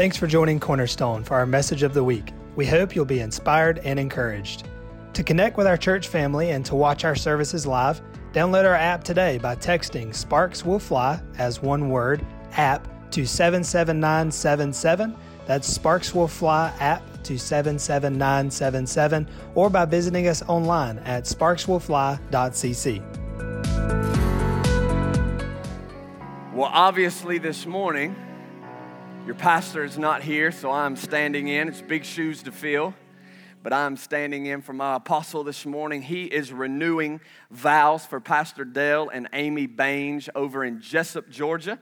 Thanks for joining Cornerstone for our message of the week. We hope you'll be inspired and encouraged. To connect with our church family and to watch our services live, download our app today by texting Sparks Will Fly as one word, app to 77977. That's Sparks Will Fly app to 77977 or by visiting us online at sparkswillfly.cc. Well, obviously, this morning, your pastor is not here, so I'm standing in. It's big shoes to fill, but I'm standing in for my apostle this morning. He is renewing vows for Pastor Dale and Amy Baines over in Jesup, Georgia.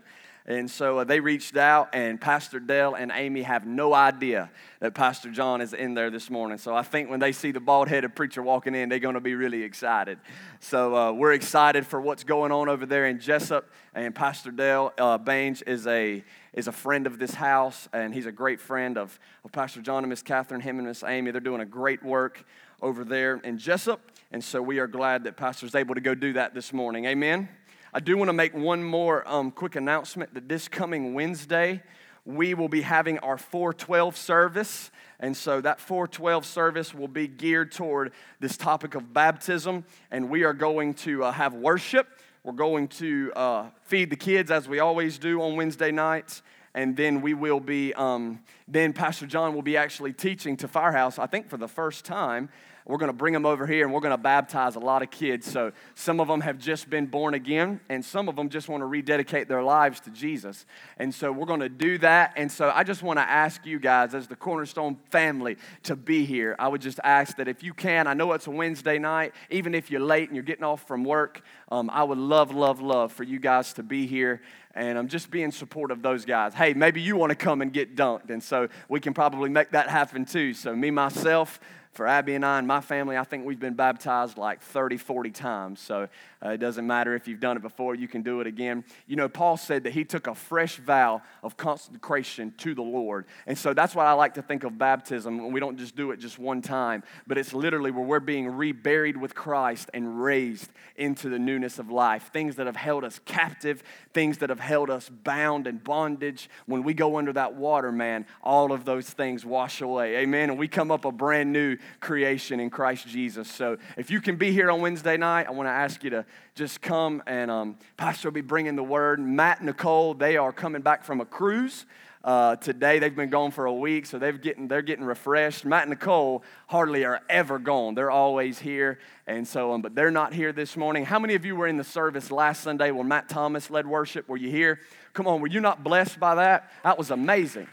And so uh, they reached out, and Pastor Dell and Amy have no idea that Pastor John is in there this morning. So I think when they see the bald headed preacher walking in, they're going to be really excited. So uh, we're excited for what's going on over there in Jesup. And Pastor Dell uh, Baines is a, is a friend of this house, and he's a great friend of, of Pastor John and Miss Catherine, him and Miss Amy. They're doing a great work over there in Jesup, And so we are glad that Pastor's able to go do that this morning. Amen. I do want to make one more um, quick announcement that this coming Wednesday, we will be having our 412 service. And so that 412 service will be geared toward this topic of baptism. And we are going to uh, have worship. We're going to uh, feed the kids as we always do on Wednesday nights. And then we will be, um, then Pastor John will be actually teaching to Firehouse, I think for the first time. We're going to bring them over here and we're going to baptize a lot of kids. So some of them have just been born again, and some of them just want to rededicate their lives to Jesus. And so we're going to do that. And so I just want to ask you guys, as the Cornerstone family, to be here. I would just ask that if you can, I know it's a Wednesday night, even if you're late and you're getting off from work, um, I would love, love, love for you guys to be here and I'm just being supportive of those guys. Hey, maybe you want to come and get dunked, and so we can probably make that happen too. So, me, myself, for Abby and I and my family, I think we've been baptized like 30, 40 times. So uh, it doesn't matter if you've done it before, you can do it again. You know, Paul said that he took a fresh vow of consecration to the Lord. And so that's what I like to think of baptism. We don't just do it just one time, but it's literally where we're being reburied with Christ and raised into the newness of life. Things that have held us captive, things that have held us bound in bondage. When we go under that water, man, all of those things wash away. Amen. And we come up a brand new creation in Christ Jesus. So if you can be here on Wednesday night, I want to ask you to just come and um, Pastor will be bringing the word. Matt and Nicole, they are coming back from a cruise. Uh, today they've been gone for a week, so they're getting they're getting refreshed. Matt and Nicole hardly are ever gone; they're always here, and so um, but they're not here this morning. How many of you were in the service last Sunday when Matt Thomas led worship? Were you here? Come on, were you not blessed by that? That was amazing.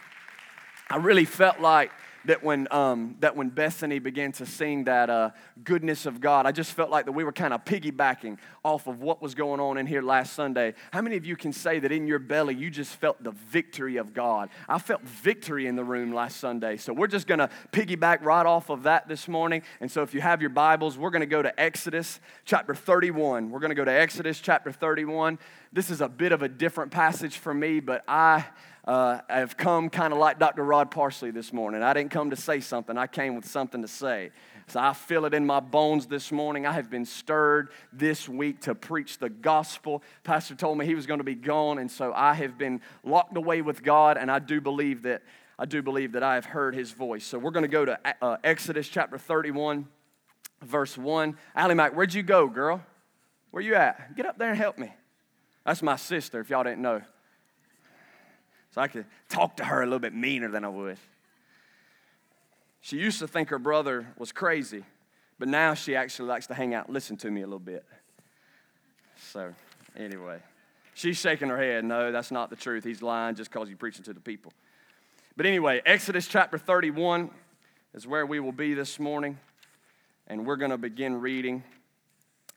I really felt like that when, um, that when Bethany began to sing that uh, goodness of God, I just felt like that we were kind of piggybacking off of what was going on in here last Sunday. How many of you can say that in your belly you just felt the victory of God? I felt victory in the room last Sunday. So we're just going to piggyback right off of that this morning. And so if you have your Bibles, we're going to go to Exodus chapter 31. We're going to go to Exodus chapter 31. This is a bit of a different passage for me, but I uh, I have come kind of like Dr. Rod Parsley this morning. I didn't come to say something, I came with something to say. So I feel it in my bones this morning. I have been stirred this week to preach the gospel. Pastor told me he was going to be gone, and so I have been locked away with God, and I do believe that I do believe that I have heard his voice. So we're going to go to uh, Exodus chapter 31, verse 1. Allie Mac, where'd you go, girl? Where you at? Get up there and help me. That's my sister, if y'all didn't know. So I could talk to her a little bit meaner than I would. She used to think her brother was crazy, but now she actually likes to hang out and listen to me a little bit. So, anyway, she's shaking her head. No, that's not the truth. He's lying just because he's preaching to the people. But anyway, Exodus chapter 31 is where we will be this morning, and we're going to begin reading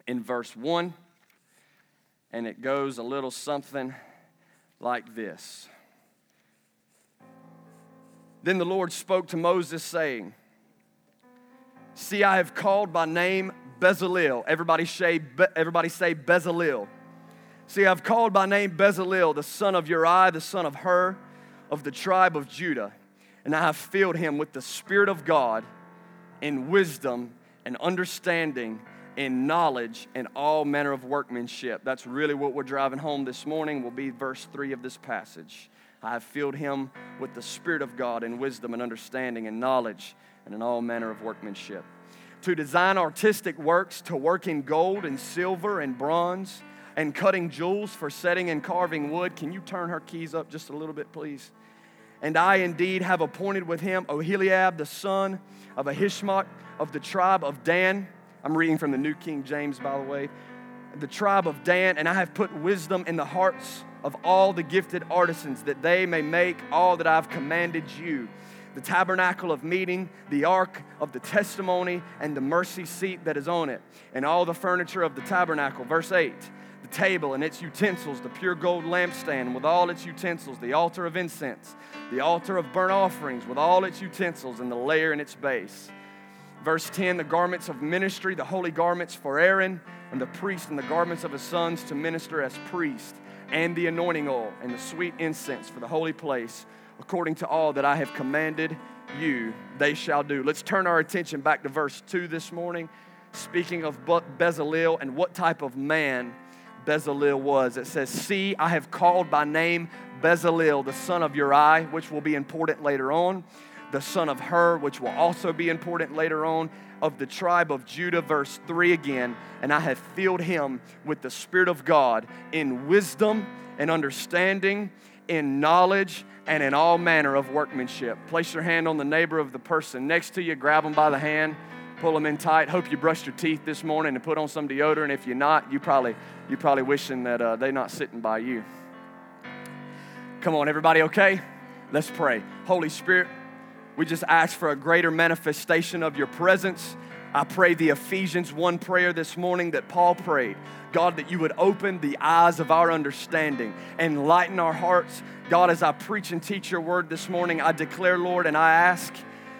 in verse 1, and it goes a little something like this. Then the Lord spoke to Moses, saying, See, I have called by name Bezalel. Everybody say, everybody say Bezalel. See, I've called by name Bezalel, the son of Uri, the son of Hur, of the tribe of Judah. And I have filled him with the Spirit of God in wisdom and understanding in knowledge and all manner of workmanship. That's really what we're driving home this morning, will be verse 3 of this passage. I have filled him with the Spirit of God in wisdom and understanding and knowledge and in all manner of workmanship. To design artistic works, to work in gold and silver and bronze, and cutting jewels for setting and carving wood. Can you turn her keys up just a little bit, please? And I indeed have appointed with him Oholiab, the son of Ahisamach of the tribe of Dan. I'm reading from the New King James, by the way. The tribe of Dan, and I have put wisdom in the hearts of all the gifted artisans, that they may make all that I've commanded you the tabernacle of meeting, the ark of the testimony, and the mercy seat that is on it, and all the furniture of the tabernacle. Verse 8 the table and its utensils, the pure gold lampstand with all its utensils, the altar of incense, the altar of burnt offerings with all its utensils, and the laver in its base. Verse 10 the garments of ministry, the holy garments for Aaron and the priest, and the garments of his sons to minister as priest, and the anointing oil and the sweet incense for the holy place, according to all that I have commanded you, they shall do. Let's turn our attention back to verse 2 this morning, speaking of Bezalel and what type of man Bezalel was. It says, See, I have called by name Bezalel, the son of Uri, which will be important later on, the son of Hur, which will also be important later on, of the tribe of Judah, verse 3 again. And I have filled him with the Spirit of God in wisdom and understanding, in knowledge, and in all manner of workmanship. Place your hand on the neighbor of the person next to you, grab them by the hand pull them in tight. Hope you brushed your teeth this morning and put on some deodorant. If you're not, you probably you probably wishing that uh, they're not sitting by you. Come on, everybody, okay? Let's pray. Holy Spirit, we just ask for a greater manifestation of your presence. I pray the Ephesians 1 prayer this morning that Paul prayed. God, that you would open the eyes of our understanding, enlighten our hearts. God, as I preach and teach your word this morning, I declare, Lord, and I ask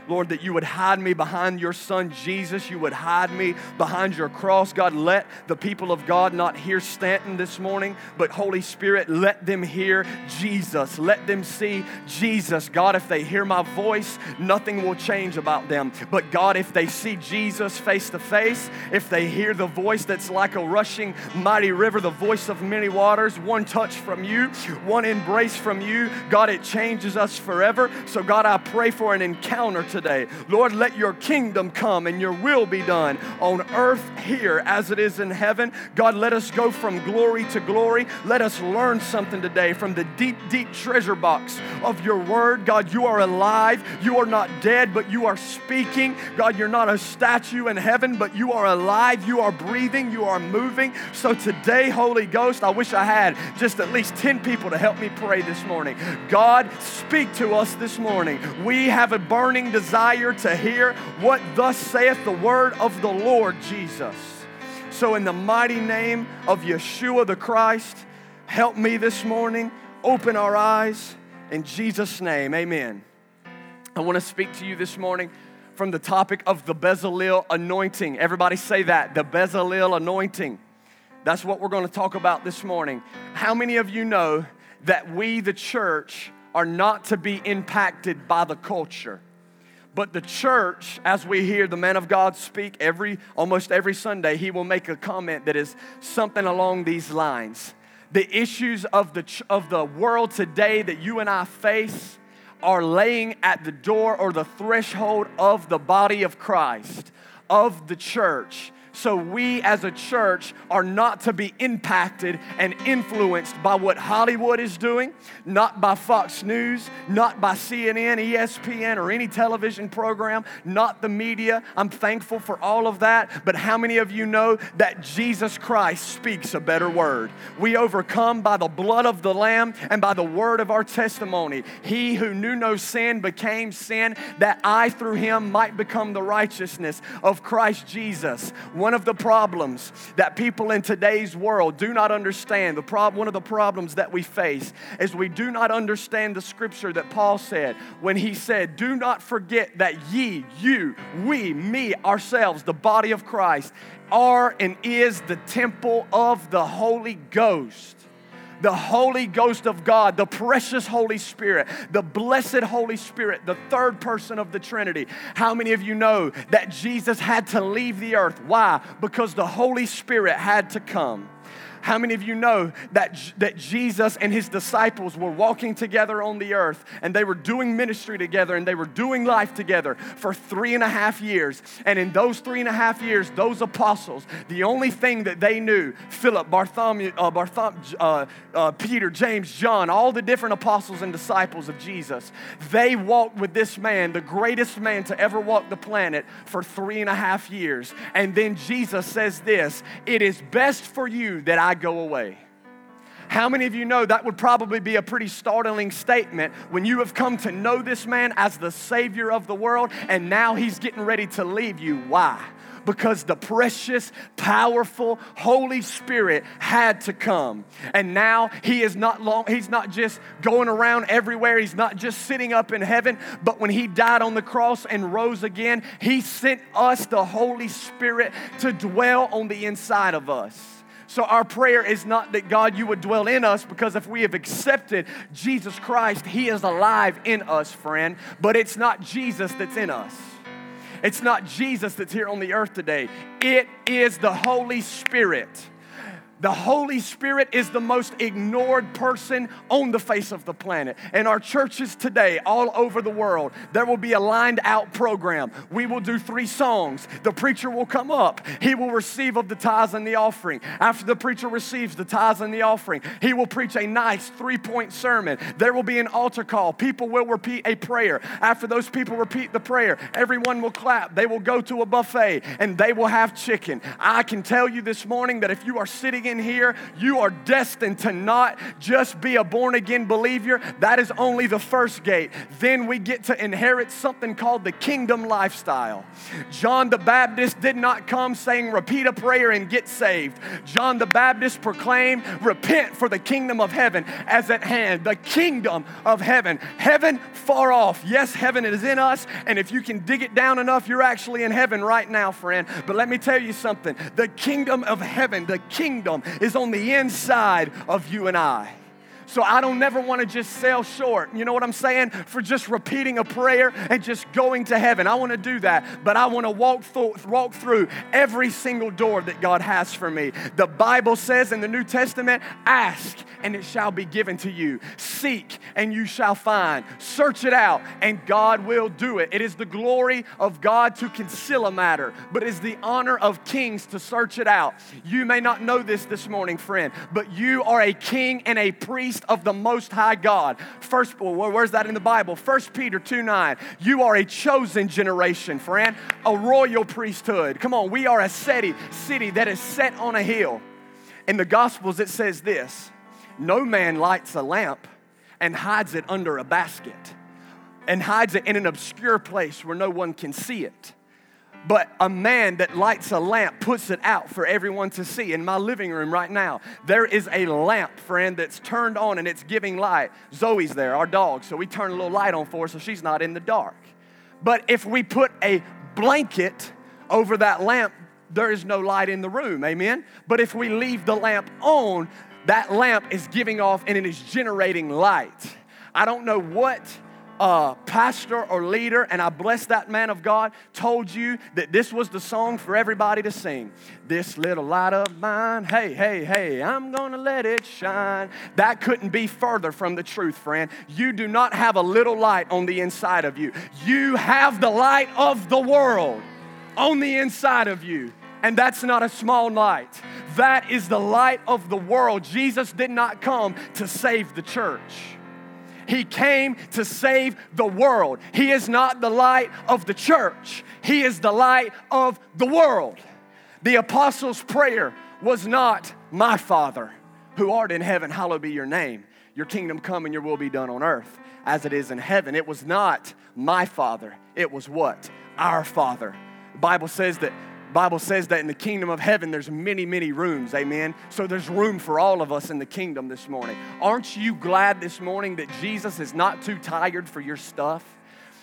Lord, that you would hide me behind your son Jesus. You would hide me behind your cross. God, let the people of God not hear Stanton this morning, but Holy Spirit, let them hear Jesus. Let them see Jesus. God, if they hear my voice, nothing will change about them. But God, if they see Jesus face to face, if they hear the voice that's like a rushing mighty river, the voice of many waters, one touch from you, one embrace from you, God, it changes us forever. So, God, I pray for an encounter today. Lord, let your kingdom come and your will be done on earth here as it is in heaven. God, let us go from glory to glory. Let us learn something today from the deep, deep treasure box of your word. God, you are alive. You are not dead, but you are speaking. God, you're not a statue in heaven, but you are alive. You are breathing. You are moving. So today, Holy Ghost, I wish I had just at least 10 people to help me pray this morning. God, speak to us this morning. We have a burning desire desire to hear what thus saith the word of the Lord Jesus. So, in the mighty name of Yeshua the Christ, help me this morning, open our eyes. In Jesus' name, amen. I want to speak to you this morning from the topic of the Bezalel anointing. Everybody say that the Bezalel anointing. That's what we're going to talk about this morning. How many of you know that we, the church, are not to be impacted by the culture? But the church, as we hear the man of God speak every almost every Sunday, he will make a comment that is something along these lines. The issues of the of the world today that you and I face are laying at the door or the threshold of the body of Christ, of the church. So, we as a church are not to be impacted and influenced by what Hollywood is doing, not by Fox News, not by CNN, ESPN, or any television program, not the media. I'm thankful for all of that. But how many of you know that Jesus Christ speaks a better word? We overcome by the blood of the Lamb and by the word of our testimony. He who knew no sin became sin that I through him might become the righteousness of Christ Jesus. One one of the problems that people in today's world do not understand, the prob- one of the problems that we face is we do not understand the scripture that Paul said when he said, Do not forget that ye, you, we, me, ourselves, the body of Christ, are and is the temple of the Holy Ghost. The Holy Ghost of God, the precious Holy Spirit, the blessed Holy Spirit, the third person of the Trinity. How many of you know that Jesus had to leave the earth? Why? Because the Holy Spirit had to come. How many of you know that, that Jesus and his disciples were walking together on the earth and they were doing ministry together and they were doing life together for three and a half years? And in those three and a half years, those apostles, the only thing that they knew, Philip, Bartholomew, uh, Bartholomew uh, uh, Peter, James, John, all the different apostles and disciples of Jesus, they walked with this man, the greatest man to ever walk the planet, for three and a half years. And then Jesus says this It is best for you that I I go away. How many of you know that would probably be a pretty startling statement when you have come to know this man as the Savior of the world and now he's getting ready to leave you? Why? Because the precious, powerful Holy Spirit had to come. And now he is not long, he's not just going around everywhere, he's not just sitting up in heaven, but when he died on the cross and rose again, he sent us the Holy Spirit to dwell on the inside of us. So, our prayer is not that God, you would dwell in us, because if we have accepted Jesus Christ, He is alive in us, friend. But it's not Jesus that's in us. It's not Jesus that's here on the earth today. It is the Holy Spirit. The Holy Spirit is the most ignored person on the face of the planet. In our churches today, all over the world, there will be a lined out program. We will do three songs. The preacher will come up. He will receive of the tithes and the offering. After the preacher receives the tithes and the offering, he will preach a nice three point sermon. There will be an altar call. People will repeat a prayer. After those people repeat the prayer, everyone will clap. They will go to a buffet and they will have chicken. I can tell you this morning that if you are sitting here, you are destined to not just be a born again believer. That is only the first gate. Then we get to inherit something called the kingdom lifestyle. John the Baptist did not come saying, repeat a prayer and get saved. John the Baptist proclaimed, repent for the kingdom of heaven as at hand. The kingdom of heaven. Heaven far off. Yes, heaven is in us. And if you can dig it down enough, you're actually in heaven right now, friend. But let me tell you something the kingdom of heaven, the kingdom is on the inside of you and I. So I don't never want to just sell short. You know what I'm saying? For just repeating a prayer and just going to heaven. I want to do that, but I want to walk through, walk through every single door that God has for me. The Bible says in the New Testament, ask and it shall be given to you. Seek and you shall find. Search it out and God will do it. It is the glory of God to conceal a matter, but it is the honor of kings to search it out. You may not know this this morning, friend, but you are a king and a priest of the Most High God. First, where's that in the Bible? First Peter 2 9. You are a chosen generation, friend, a royal priesthood. Come on, we are a city, city that is set on a hill. In the Gospels, it says this No man lights a lamp and hides it under a basket and hides it in an obscure place where no one can see it. But a man that lights a lamp puts it out for everyone to see. In my living room right now, there is a lamp, friend, that's turned on and it's giving light. Zoe's there, our dog, so we turn a little light on for her so she's not in the dark. But if we put a blanket over that lamp, there is no light in the room, amen? But if we leave the lamp on, that lamp is giving off and it is generating light. I don't know what uh, pastor or leader, and I bless that man of God, told you that this was the song for everybody to sing. This little light of mine, hey, hey, hey, I'm gonna let it shine. That couldn't be further from the truth, friend. You do not have a little light on the inside of you, you have the light of the world on the inside of you. And that's not a small light. That is the light of the world. Jesus did not come to save the church. He came to save the world. He is not the light of the church, He is the light of the world. The apostles' prayer was not, My Father, who art in heaven, hallowed be your name. Your kingdom come and your will be done on earth as it is in heaven. It was not my Father, it was what? Our Father. The Bible says that Bible says that in the kingdom of heaven there's many, many rooms. Amen. So there's room for all of us in the kingdom this morning. Aren't you glad this morning that Jesus is not too tired for your stuff?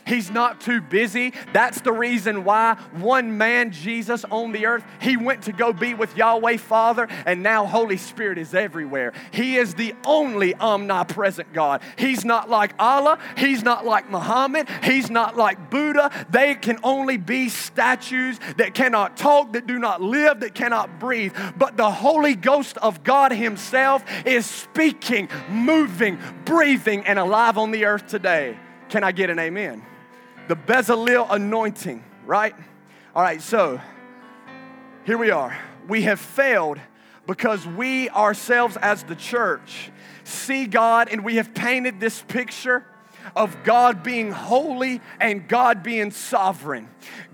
He's not too busy. That's the reason why one man, Jesus, on the earth, he went to go be with Yahweh Father, and now Holy Spirit is everywhere. He is the only omnipresent God. He's not like Allah. He's not like Muhammad. He's not like Buddha. They can only be statues that cannot talk, that do not live, that cannot breathe. But the Holy Ghost of God Himself is speaking, moving, breathing, and alive on the earth today. Can I get an amen? The Bezalel anointing, right? All right, so here we are. We have failed because we ourselves, as the church, see God and we have painted this picture of God being holy and God being sovereign.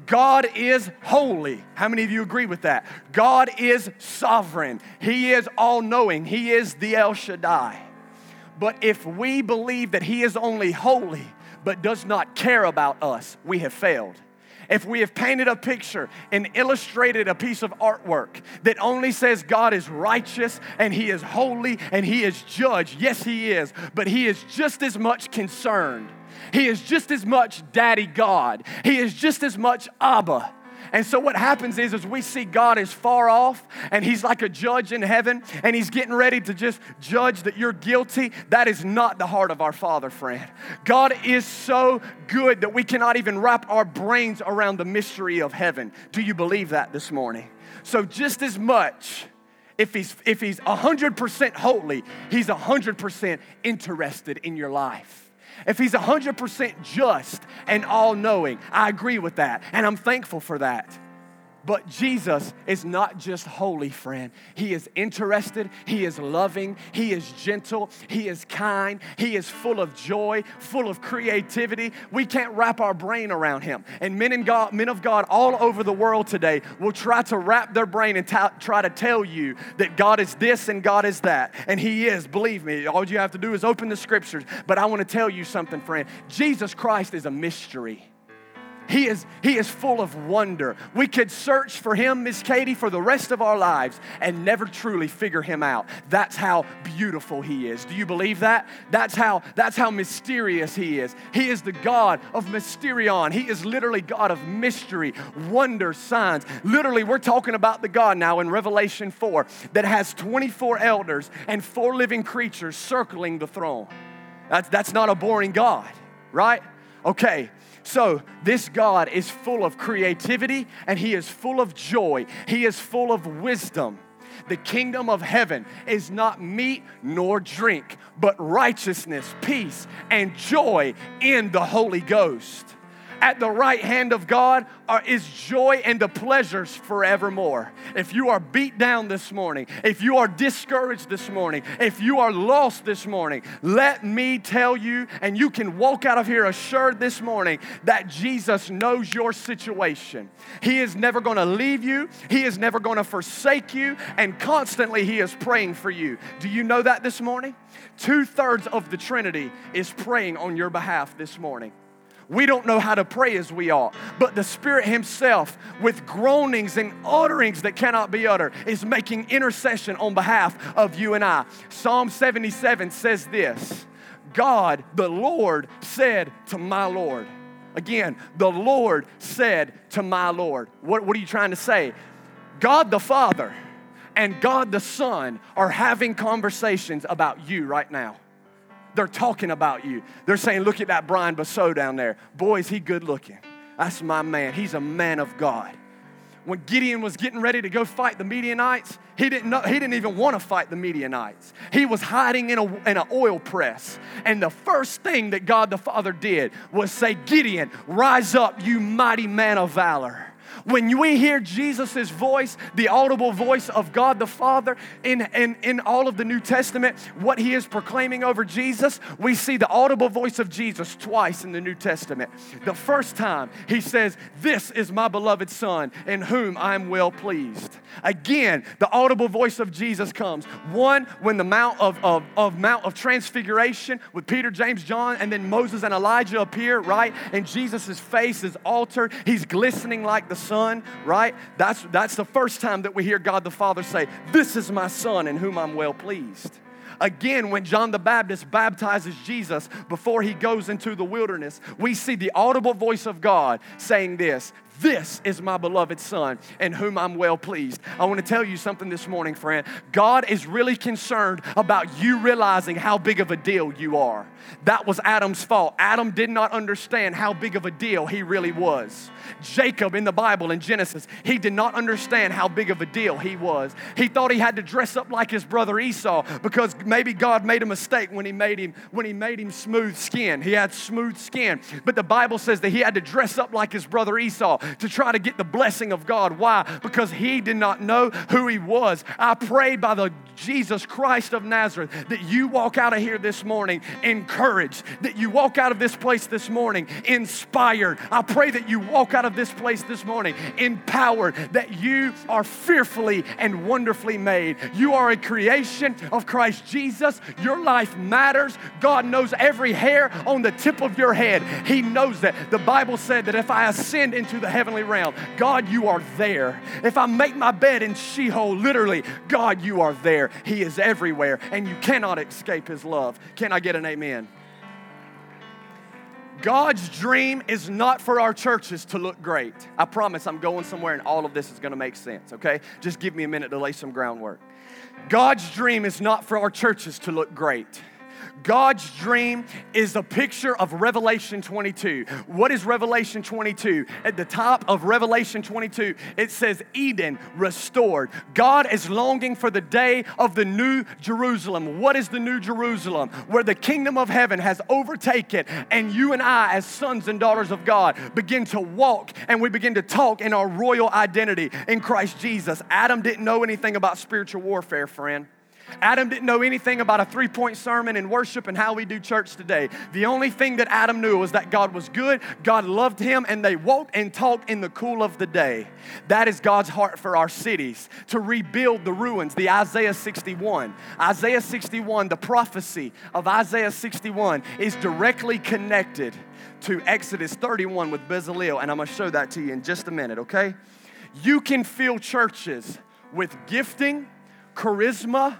God is holy. How many of you agree with that? God is sovereign. He is all knowing. He is the El Shaddai. But if we believe that He is only holy but does not care about us, we have failed. If we have painted a picture and illustrated a piece of artwork that only says God is righteous and He is holy and He is judge, yes, He is, but He is just as much concerned. He is just as much Daddy God. He is just as much Abba and so what happens is, is we see God is far off and he's like a judge in heaven and he's getting ready to just judge that you're guilty. That is not the heart of our Father, friend. God is so good that we cannot even wrap our brains around the mystery of heaven. Do you believe that this morning? So just as much if he's if he's 100% holy, he's 100% interested in your life if he's 100% just and all knowing, I agree with that. And I'm thankful for that. But Jesus is not just holy, friend. He is interested, He is loving, He is gentle, He is kind, He is full of joy, full of creativity. We can't wrap our brain around Him. And men, and God, men of God all over the world today will try to wrap their brain and t- try to tell you that God is this and God is that. And He is, believe me. All you have to do is open the scriptures. But I want to tell you something, friend. Jesus Christ is a mystery. He is, he is full of wonder. We could search for him, Miss Katie, for the rest of our lives and never truly figure him out. That's how beautiful he is. Do you believe that? That's how, that's how mysterious he is. He is the God of mysterion. He is literally God of mystery, wonder, signs. Literally, we're talking about the God now in Revelation 4 that has 24 elders and four living creatures circling the throne. That's, that's not a boring God, right? Okay, so, this God is full of creativity and He is full of joy. He is full of wisdom. The kingdom of heaven is not meat nor drink, but righteousness, peace, and joy in the Holy Ghost at the right hand of God are, is joy and the pleasures forevermore. If you are beat down this morning, if you are discouraged this morning, if you are lost this morning, let me tell you, and you can walk out of here assured this morning that Jesus knows your situation. He is never going to leave you, He is never going to forsake you, and constantly He is praying for you. Do you know that this morning? Two thirds of the Trinity is praying on your behalf this morning. We don't know how to pray as we ought. But the Spirit Himself, with groanings and utterings that cannot be uttered, is making intercession on behalf of you and I. Psalm 77 says this God, the Lord, said to my Lord. Again, the Lord said to my Lord. What, what are you trying to say? God the Father and God the Son are having conversations about you right now. They're talking about you. They're saying, look at that Brian Basso down there. Boy, is he good looking. That's my man. He's a man of God. When Gideon was getting ready to go fight the Midianites, he didn't, know, he didn't even want to fight the Midianites. He was hiding in, a, in an oil press. And the first thing that God the Father did was say, Gideon, rise up, you mighty man of valor. When we hear Jesus' voice, the audible voice of God the Father in, in, in all of the New Testament, what he is proclaiming over Jesus, we see the audible voice of Jesus twice in the New Testament. The first time he says, This is my beloved Son in whom I am well pleased. Again, the audible voice of Jesus comes. One, when the Mount of, of, of Mount of Transfiguration with Peter, James, John, and then Moses and Elijah appear, right? And Jesus' face is altered. He's glistening like the son, right? That's, that's the first time that we hear God the Father say, This is my son in whom I'm well pleased. Again, when John the Baptist baptizes Jesus before he goes into the wilderness, we see the audible voice of God saying this this is my beloved Son, in whom I'm well pleased. I want to tell you something this morning, friend. God is really concerned about you realizing how big of a deal you are. That was Adam's fault. Adam did not understand how big of a deal he really was. Jacob in the Bible in Genesis, he did not understand how big of a deal he was. He thought he had to dress up like his brother Esau because maybe God made a mistake when he made him when he made him smooth skin. He had smooth skin. But the Bible says that he had to dress up like his brother Esau to try to get the blessing of God. Why? Because he did not know who he was. I pray by the Jesus Christ of Nazareth that you walk out of here this morning encouraged, that you walk out of this place this morning inspired. I pray that you walk out of this place this morning empowered, that you are fearfully and wonderfully made. You are a creation of Christ Jesus. Your life matters. God knows every hair on the tip of your head. He knows that. The Bible said that if I ascend into the heavenly realm, God, you are there. If I make my bed in Sheol, literally, God, you are there. He is everywhere, and you cannot escape His love. Can I get an amen? God's dream is not for our churches to look great. I promise I'm going somewhere and all of this is going to make sense, okay? Just give me a minute to lay some groundwork. God's dream is not for our churches to look great. God's dream is a picture of Revelation 22. What is Revelation 22? At the top of Revelation 22, it says Eden restored. God is longing for the day of the new Jerusalem. What is the new Jerusalem? Where the kingdom of heaven has overtaken, and you and I, as sons and daughters of God, begin to walk and we begin to talk in our royal identity in Christ Jesus. Adam didn't know anything about spiritual warfare, friend. Adam didn't know anything about a three point sermon and worship and how we do church today. The only thing that Adam knew was that God was good, God loved him, and they walked and talked in the cool of the day. That is God's heart for our cities to rebuild the ruins, the Isaiah 61. Isaiah 61, the prophecy of Isaiah 61, is directly connected to Exodus 31 with Bezalel, and I'm gonna show that to you in just a minute, okay? You can fill churches with gifting, charisma,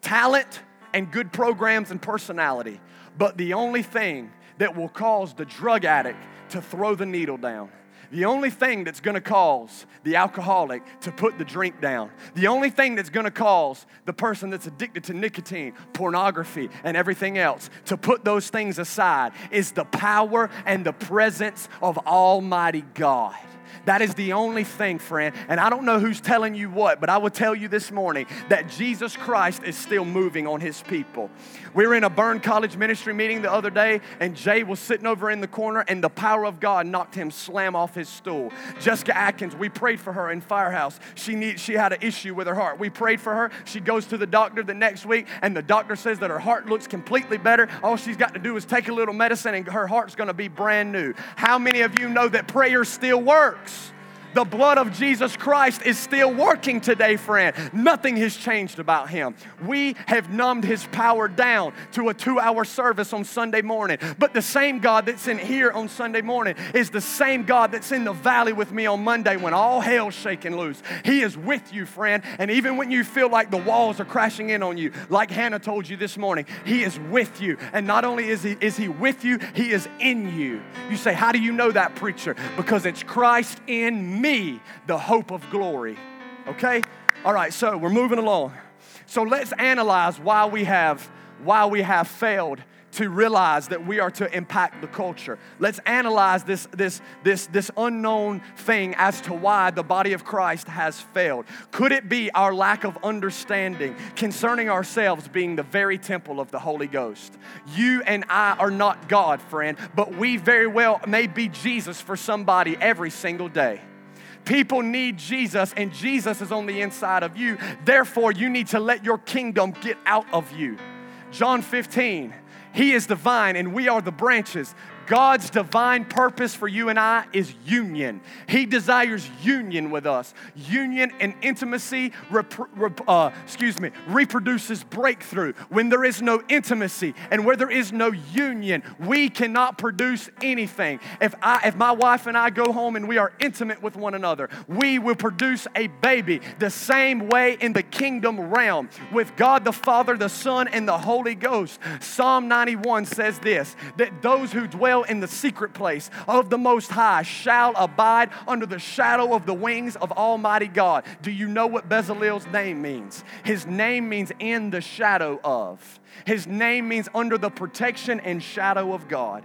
talent and good programs and personality. But the only thing that will cause the drug addict to throw the needle down, the only thing that's gonna cause the alcoholic to put the drink down, the only thing that's gonna cause the person that's addicted to nicotine, pornography, and everything else to put those things aside is the power and the presence of Almighty God. That is the only thing, friend. And I don't know who's telling you what, but I will tell you this morning that Jesus Christ is still moving on his people. We were in a Burn College ministry meeting the other day, and Jay was sitting over in the corner, and the power of God knocked him slam off his stool. Jessica Atkins, we prayed for her in Firehouse. She need, she had an issue with her heart. We prayed for her. She goes to the doctor the next week, and the doctor says that her heart looks completely better. All she's got to do is take a little medicine, and her heart's going to be brand new. How many of you know that prayer still works? works. The blood of Jesus Christ is still working today, friend. Nothing has changed about him. We have numbed his power down to a two hour service on Sunday morning. But the same God that's in here on Sunday morning is the same God that's in the valley with me on Monday when all hell's shaking loose. He is with you, friend. And even when you feel like the walls are crashing in on you, like Hannah told you this morning, he is with you. And not only is he, is he with you, he is in you. You say, How do you know that, preacher? Because it's Christ in me, the hope of glory. Okay? All right, so we're moving along. So let's analyze why we have why we have failed to realize that we are to impact the culture. Let's analyze this, this, this, this unknown thing as to why the body of Christ has failed. Could it be our lack of understanding concerning ourselves being the very temple of the Holy Ghost? You and I are not God, friend, but we very well may be Jesus for somebody every single day. People need Jesus, and Jesus is on the inside of you. Therefore, you need to let your kingdom get out of you. John 15, He is the vine, and we are the branches. God's divine purpose for you and I is union. He desires union with us. Union and intimacy, rep- rep- uh, excuse me, reproduces breakthrough. When there is no intimacy and where there is no union, we cannot produce anything. If I, if my wife and I go home and we are intimate with one another, we will produce a baby the same way in the kingdom realm with God the Father, the Son, and the Holy Ghost. Psalm 91 says this that those who dwell in the secret place of the Most High shall abide under the shadow of the wings of Almighty God. Do you know what Bezalel's name means? His name means in the shadow of. His name means under the protection and shadow of God.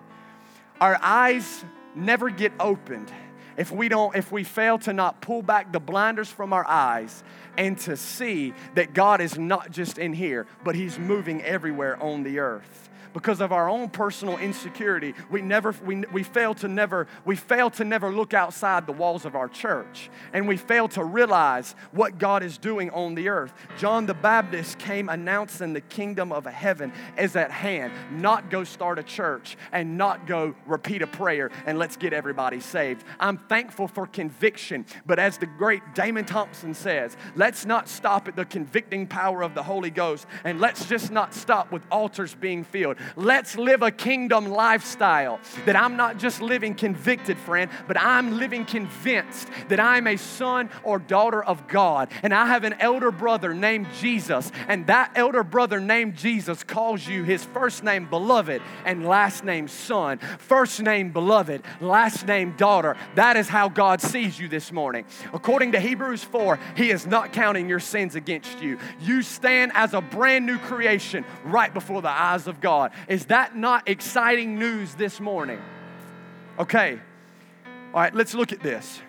Our eyes never get opened if we don't if we fail to not pull back the blinders from our eyes and to see that God is not just in here but he's moving everywhere on the earth because of our own personal insecurity, we never we, we fail to never we fail to never look outside the walls of our church and we fail to realize what God is doing on the earth. John the Baptist came announcing the kingdom of heaven is at hand, not go start a church and not go repeat a prayer and let's get everybody saved. I'm thankful for conviction, but as the great Damon Thompson says, let's not stop at the convicting power of the Holy Ghost and let's just not stop with altars being filled. Let's live a kingdom lifestyle that I'm not just living convicted, friend, but I'm living convinced that I'm a son or daughter of God. And I have an elder brother named Jesus. And that elder brother named Jesus calls you his first name, beloved, and last name, son. First name, beloved, last name, daughter. That is how God sees you this morning. According to Hebrews 4, he is not counting your sins against you. You stand as a brand new creation right before the eyes of God. Is that not exciting news this morning? Okay, all right, let's look at this.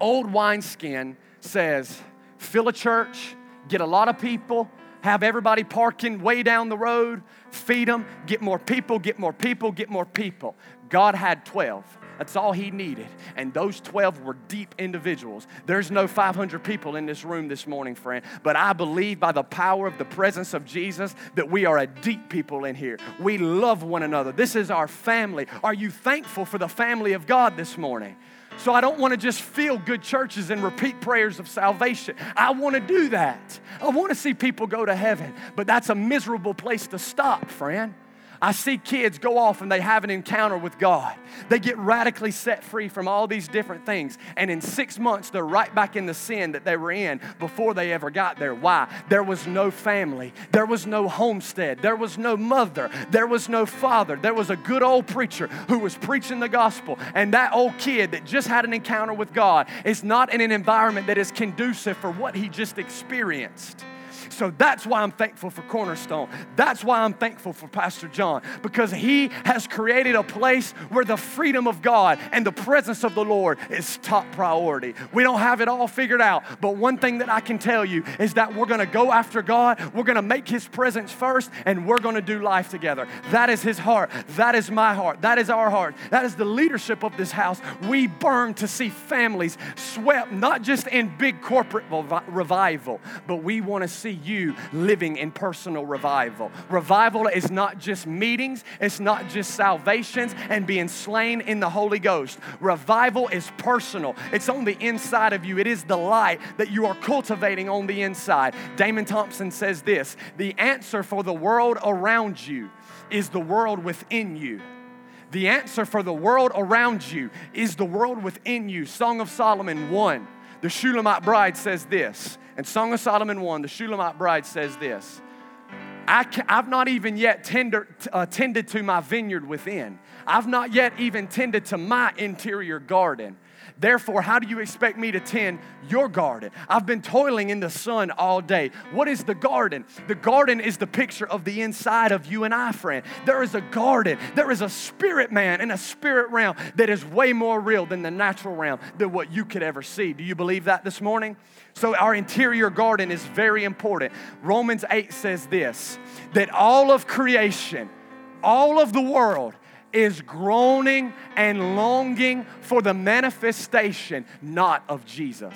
Old wineskin says, fill a church, get a lot of people, have everybody parking way down the road, feed them, get more people, get more people, get more people. God had 12. That's all he needed. And those 12 were deep individuals. There's no 500 people in this room this morning, friend, but I believe by the power of the presence of Jesus that we are a deep people in here. We love one another. This is our family. Are you thankful for the family of God this morning? So I don't want to just feel good churches and repeat prayers of salvation. I want to do that. I want to see people go to heaven, but that's a miserable place to stop, friend. I see kids go off and they have an encounter with God. They get radically set free from all these different things. And in six months, they're right back in the sin that they were in before they ever got there. Why? There was no family, there was no homestead, there was no mother, there was no father. There was a good old preacher who was preaching the gospel. And that old kid that just had an encounter with God is not in an environment that is conducive for what he just experienced. So that's why I'm thankful for Cornerstone. That's why I'm thankful for Pastor John, because he has created a place where the freedom of God and the presence of the Lord is top priority. We don't have it all figured out, but one thing that I can tell you is that we're going to go after God, we're going to make his presence first, and we're going to do life together. That is his heart. That is my heart. That is our heart. That is the leadership of this house. We burn to see families swept, not just in big corporate revival, but we want to see you living in personal revival. Revival is not just meetings, it's not just salvations and being slain in the Holy Ghost. Revival is personal, it's on the inside of you. It is the light that you are cultivating on the inside. Damon Thompson says this the answer for the world around you is the world within you. The answer for the world around you is the world within you. Song of Solomon 1. The Shulamite bride says this and Song of Solomon 1, the Shulamite bride says this I have not even yet tender, uh, tended to my vineyard within. I've not yet even tended to my interior garden. Therefore, how do you expect me to tend your garden? I've been toiling in the sun all day. What is the garden? The garden is the picture of the inside of you and I, friend. There is a garden, there is a spirit man in a spirit realm that is way more real than the natural realm, than what you could ever see. Do you believe that this morning? So, our interior garden is very important. Romans 8 says this that all of creation, all of the world, is groaning and longing for the manifestation not of Jesus.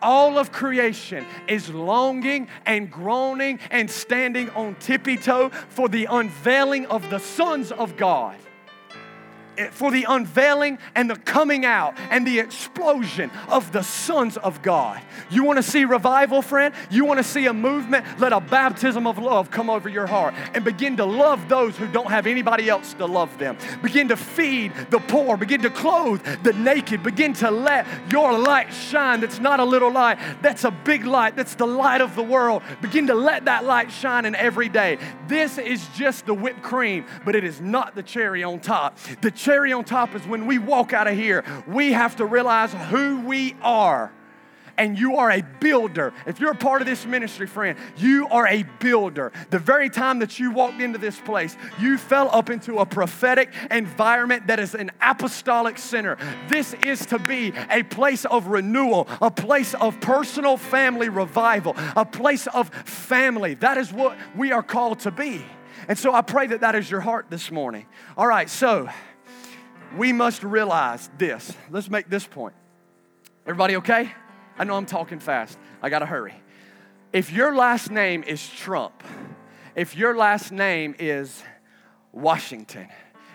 All of creation is longing and groaning and standing on tippy toe for the unveiling of the sons of God. Eh, for the unveiling and the coming out and the explosion of the sons of God. You want to see revival, friend? You want to see a movement? Let a baptism of love come over your heart and begin to love those who don't have anybody else to love them. Begin to feed the poor, begin to clothe the naked, begin to let your light shine. That's not a little light, that's a big light, that's the light of the world. Begin to let that light shine in every day. This is just the whipped cream, but it is not the cherry on top. The cherry on top is when we walk out of here, we have to realize who we are and you are a builder. If you're a part of this ministry, friend, you are a builder. The very time that you walked into this place, you fell up into a prophetic environment that is an apostolic center. This is to be a place of renewal, a place of personal family revival, a place of family. That is what we are called to be. And so I pray that that is your heart this morning. All right, so we must realize this. Let's make this point. Everybody okay? I know I'm talking fast. I got to hurry. If your last name is Trump, if your last name is Washington,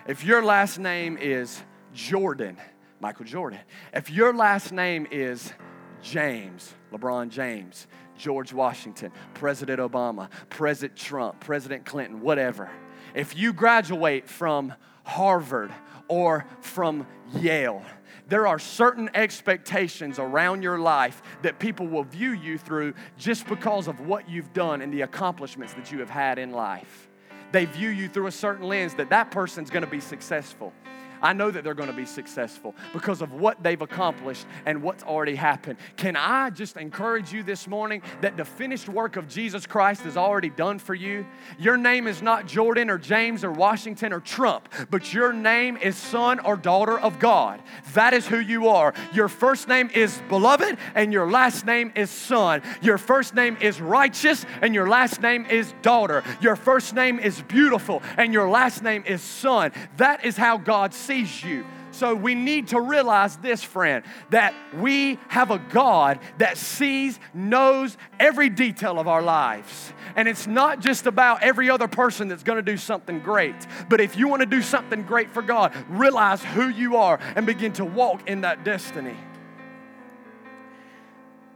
if your last name is Jordan, Michael Jordan, if your last name is James, LeBron James, George Washington, President Obama, President Trump, President Clinton, whatever, if you graduate from Harvard or from Yale, there are certain expectations around your life that people will view you through just because of what you've done and the accomplishments that you have had in life. They view you through a certain lens that that person's gonna be successful. I know that they're going to be successful because of what they've accomplished and what's already happened. Can I just encourage you this morning that the finished work of Jesus Christ is already done for you? Your name is not Jordan or James or Washington or Trump, but your name is son or daughter of God. That is who you are. Your first name is beloved and your last name is son. Your first name is righteous and your last name is daughter. Your first name is beautiful and your last name is son. That is how God sees you. So we need to realize this, friend, that we have a God that sees, knows every detail of our lives. And it's not just about every other person that's going to do something great. But if you want to do something great for God, realize who you are and begin to walk in that destiny.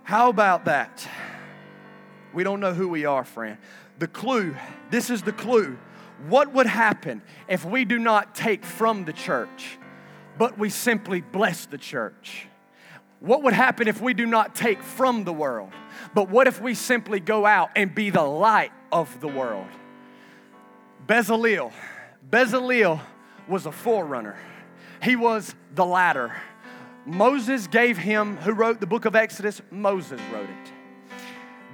How about that? We don't know who we are, friend. The clue, this is the clue what would happen if we do not take from the church, but we simply bless the church? What would happen if we do not take from the world, but what if we simply go out and be the light of the world? Bezalel. Bezalel was a forerunner, he was the ladder. Moses gave him, who wrote the book of Exodus? Moses wrote it.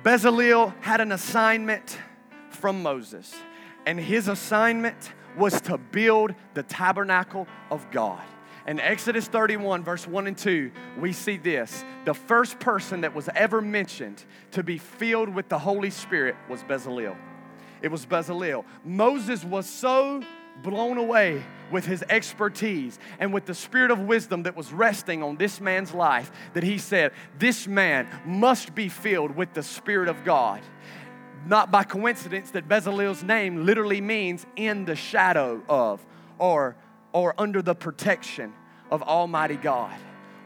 Bezalel had an assignment from Moses and his assignment was to build the tabernacle of God. In Exodus 31, verse 1 and 2, we see this. The first person that was ever mentioned to be filled with the Holy Spirit was Bezalel. It was Bezalel. Moses was so blown away with his expertise and with the spirit of wisdom that was resting on this man's life that he said, This man must be filled with the Spirit of God not by coincidence that Bezalel's name literally means in the shadow of or, or under the protection of Almighty God.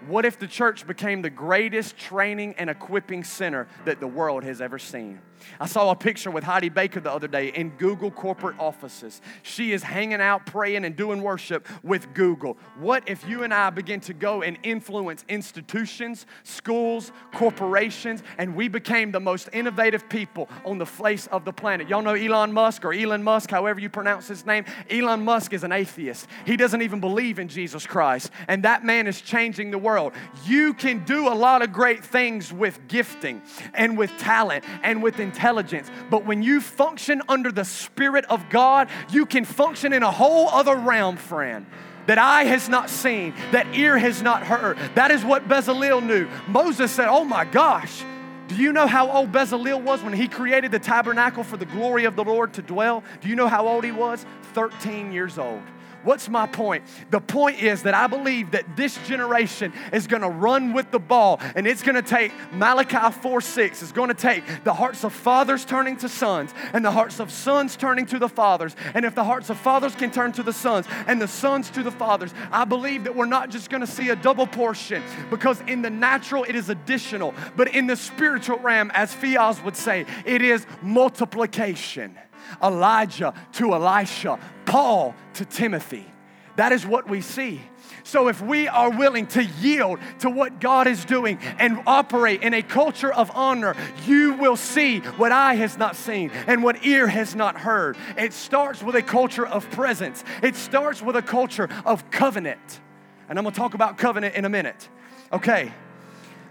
What if the church became the greatest training and equipping center that the world has ever seen? I saw a picture with Heidi Baker the other day in Google corporate offices. She is hanging out, praying, and doing worship with Google. What if you and I begin to go and influence institutions, schools, corporations, and we became the most innovative people on the face of the planet? Y'all know Elon Musk or Elon Musk, however you pronounce his name? Elon Musk is an atheist. He doesn't even believe in Jesus Christ, and that man is changing the world. You can do a lot of great things with gifting and with talent and with intelligence. But when you function under the Spirit of God, you can function in a whole other realm, friend that eye has not seen, that ear has not heard. That is what Bezalel knew. Moses said, Oh my gosh, do you know how old Bezalel was when he created the tabernacle for the glory of the Lord to dwell? Do you know how old he was? 13 years old. What's my point? The point is that I believe that this generation is going to run with the ball and it's going to take Malachi 4 6. It's going to take the hearts of fathers turning to sons and the hearts of sons turning to the fathers. And if the hearts of fathers can turn to the sons and the sons to the fathers, I believe that we're not just going to see a double portion because in the natural it is additional, but in the spiritual realm, as Fiaz would say, it is multiplication. Elijah to Elisha, Paul to Timothy. That is what we see. So, if we are willing to yield to what God is doing and operate in a culture of honor, you will see what eye has not seen and what ear has not heard. It starts with a culture of presence, it starts with a culture of covenant. And I'm gonna talk about covenant in a minute. Okay.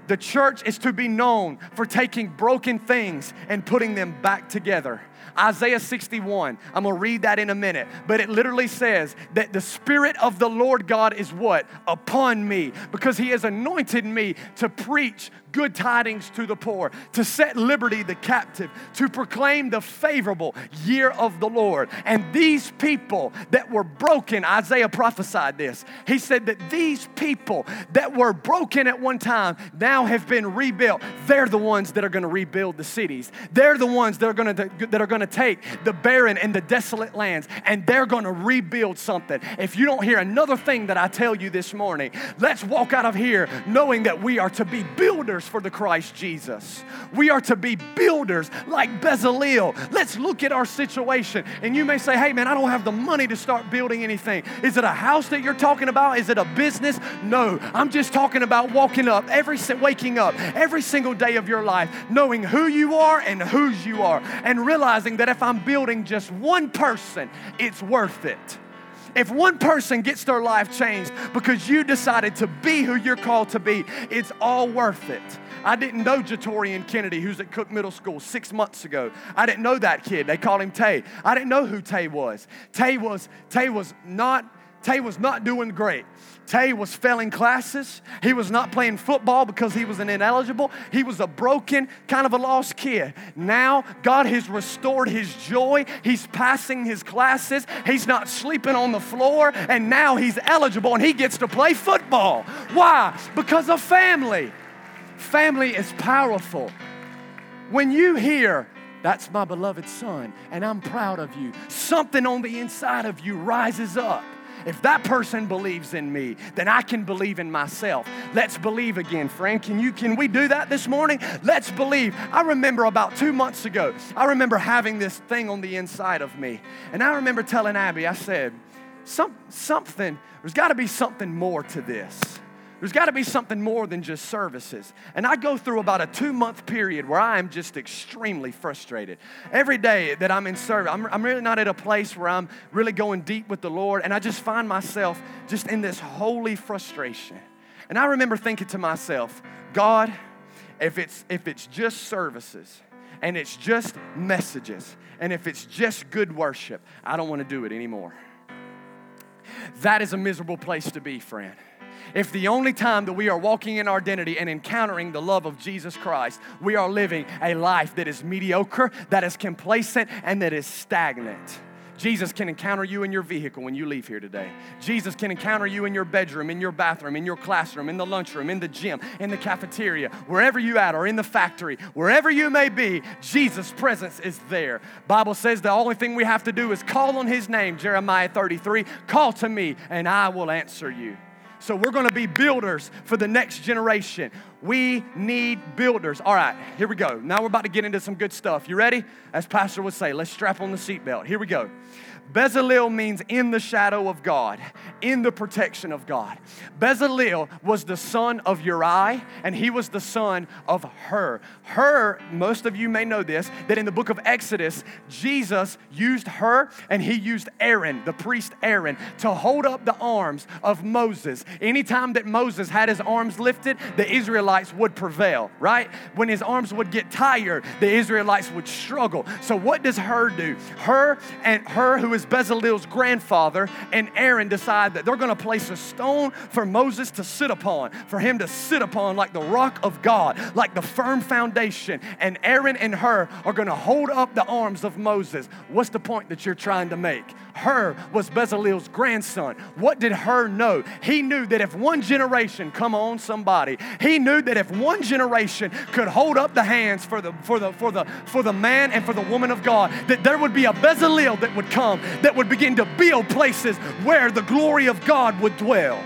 The church is to be known for taking broken things and putting them back together. Isaiah 61. I'm going to read that in a minute. But it literally says that the Spirit of the Lord God is what? Upon me, because He has anointed me to preach good tidings to the poor, to set liberty the captive, to proclaim the favorable year of the Lord. And these people that were broken, Isaiah prophesied this. He said that these people that were broken at one time now have been rebuilt. They're the ones that are going to rebuild the cities. They're the ones that are going to that are going to take the barren and the desolate lands and they're going to rebuild something. If you don't hear another thing that I tell you this morning, let's walk out of here knowing that we are to be builders builders for the Christ Jesus. We are to be builders like Bezalel. Let's look at our situation. And you may say, hey, man, I don't have the money to start building anything. Is it a house that you're talking about? Is it a business? No, I'm just talking about walking up, every waking up every single day of your life, knowing who you are and whose you are, and realizing that if I'm building just one person, it's worth it. If one person gets their life changed because you decided to be who you're called to be, it's all worth it. I didn't know Jatorian Kennedy, who's at Cook Middle School six months ago. I didn't know that kid. They called him Tay. I didn't know who Tay was. Tay was Tay was not Tay was not doing great. Tay was failing classes. He was not playing football because he was an ineligible. He was a broken, kind of a lost kid. Now, God has restored his joy. He's passing his classes. He's not sleeping on the floor. And now he's eligible and he gets to play football. Why? Because of family. Family is powerful. When you hear, that's my beloved son, and I'm proud of you, something on the inside of you rises up if that person believes in me, then I can believe in myself. Let's believe again, friend. Can you can we do that this morning? Let's believe. I remember about 2 months ago, I remember having this thing on the inside of me. And I remember telling Abby, I said, Some, something, there's got to be something more to this. There's got to be something more than just services. And I go through about a two month period where I am just extremely frustrated. Every day that I'm in service, I'm, I'm really not at a place where I'm really going deep with the Lord. And I just find myself just in this holy frustration. And I remember thinking to myself, God, if it's, if it's just services and it's just messages and if it's just good worship, I don't want to do it anymore. That is a miserable place to be, friend if the only time that we are walking in our identity and encountering the love of Jesus Christ, we are living a life that is mediocre, that is complacent, and that is stagnant. Jesus can encounter you in your vehicle when you leave here today. Jesus can encounter you in your bedroom, in your bathroom, in your classroom, in the lunchroom, in the gym, in the cafeteria, wherever you at or in the factory, wherever you may be, Jesus' presence is there. Bible says the only thing we have to do is call on his name, Jeremiah 33, call to me and I will answer you. So we're going to be builders for the next generation. We need builders. All right, here we go. Now we're about to get into some good stuff. You ready? As Pastor would say, let's strap on the seatbelt. Here we go. Bezalel means in the shadow of God, in the protection of God. Bezalel was the son of Uri, and he was the son of Hur. Hur, most of you may know this, that in the book of Exodus, Jesus used Hur and he used Aaron, the priest Aaron, to hold up the arms of Moses. Anytime that Moses had his arms lifted, the Israelites would prevail, right? When his arms would get tired, the Israelites would struggle. So what does Hur do? Hur and Hur, who is as Bezalel's grandfather and Aaron decide that they're going to place a stone for Moses to sit upon, for him to sit upon like the rock of God, like the firm foundation. And Aaron and Hur are going to hold up the arms of Moses. What's the point that you're trying to make? Hur was Bezalel's grandson. What did Hur know? He knew that if one generation, come on, somebody, he knew that if one generation could hold up the hands for the for the for the for the man and for the woman of God, that there would be a Bezalel that would come that would begin to build places where the glory of God would dwell.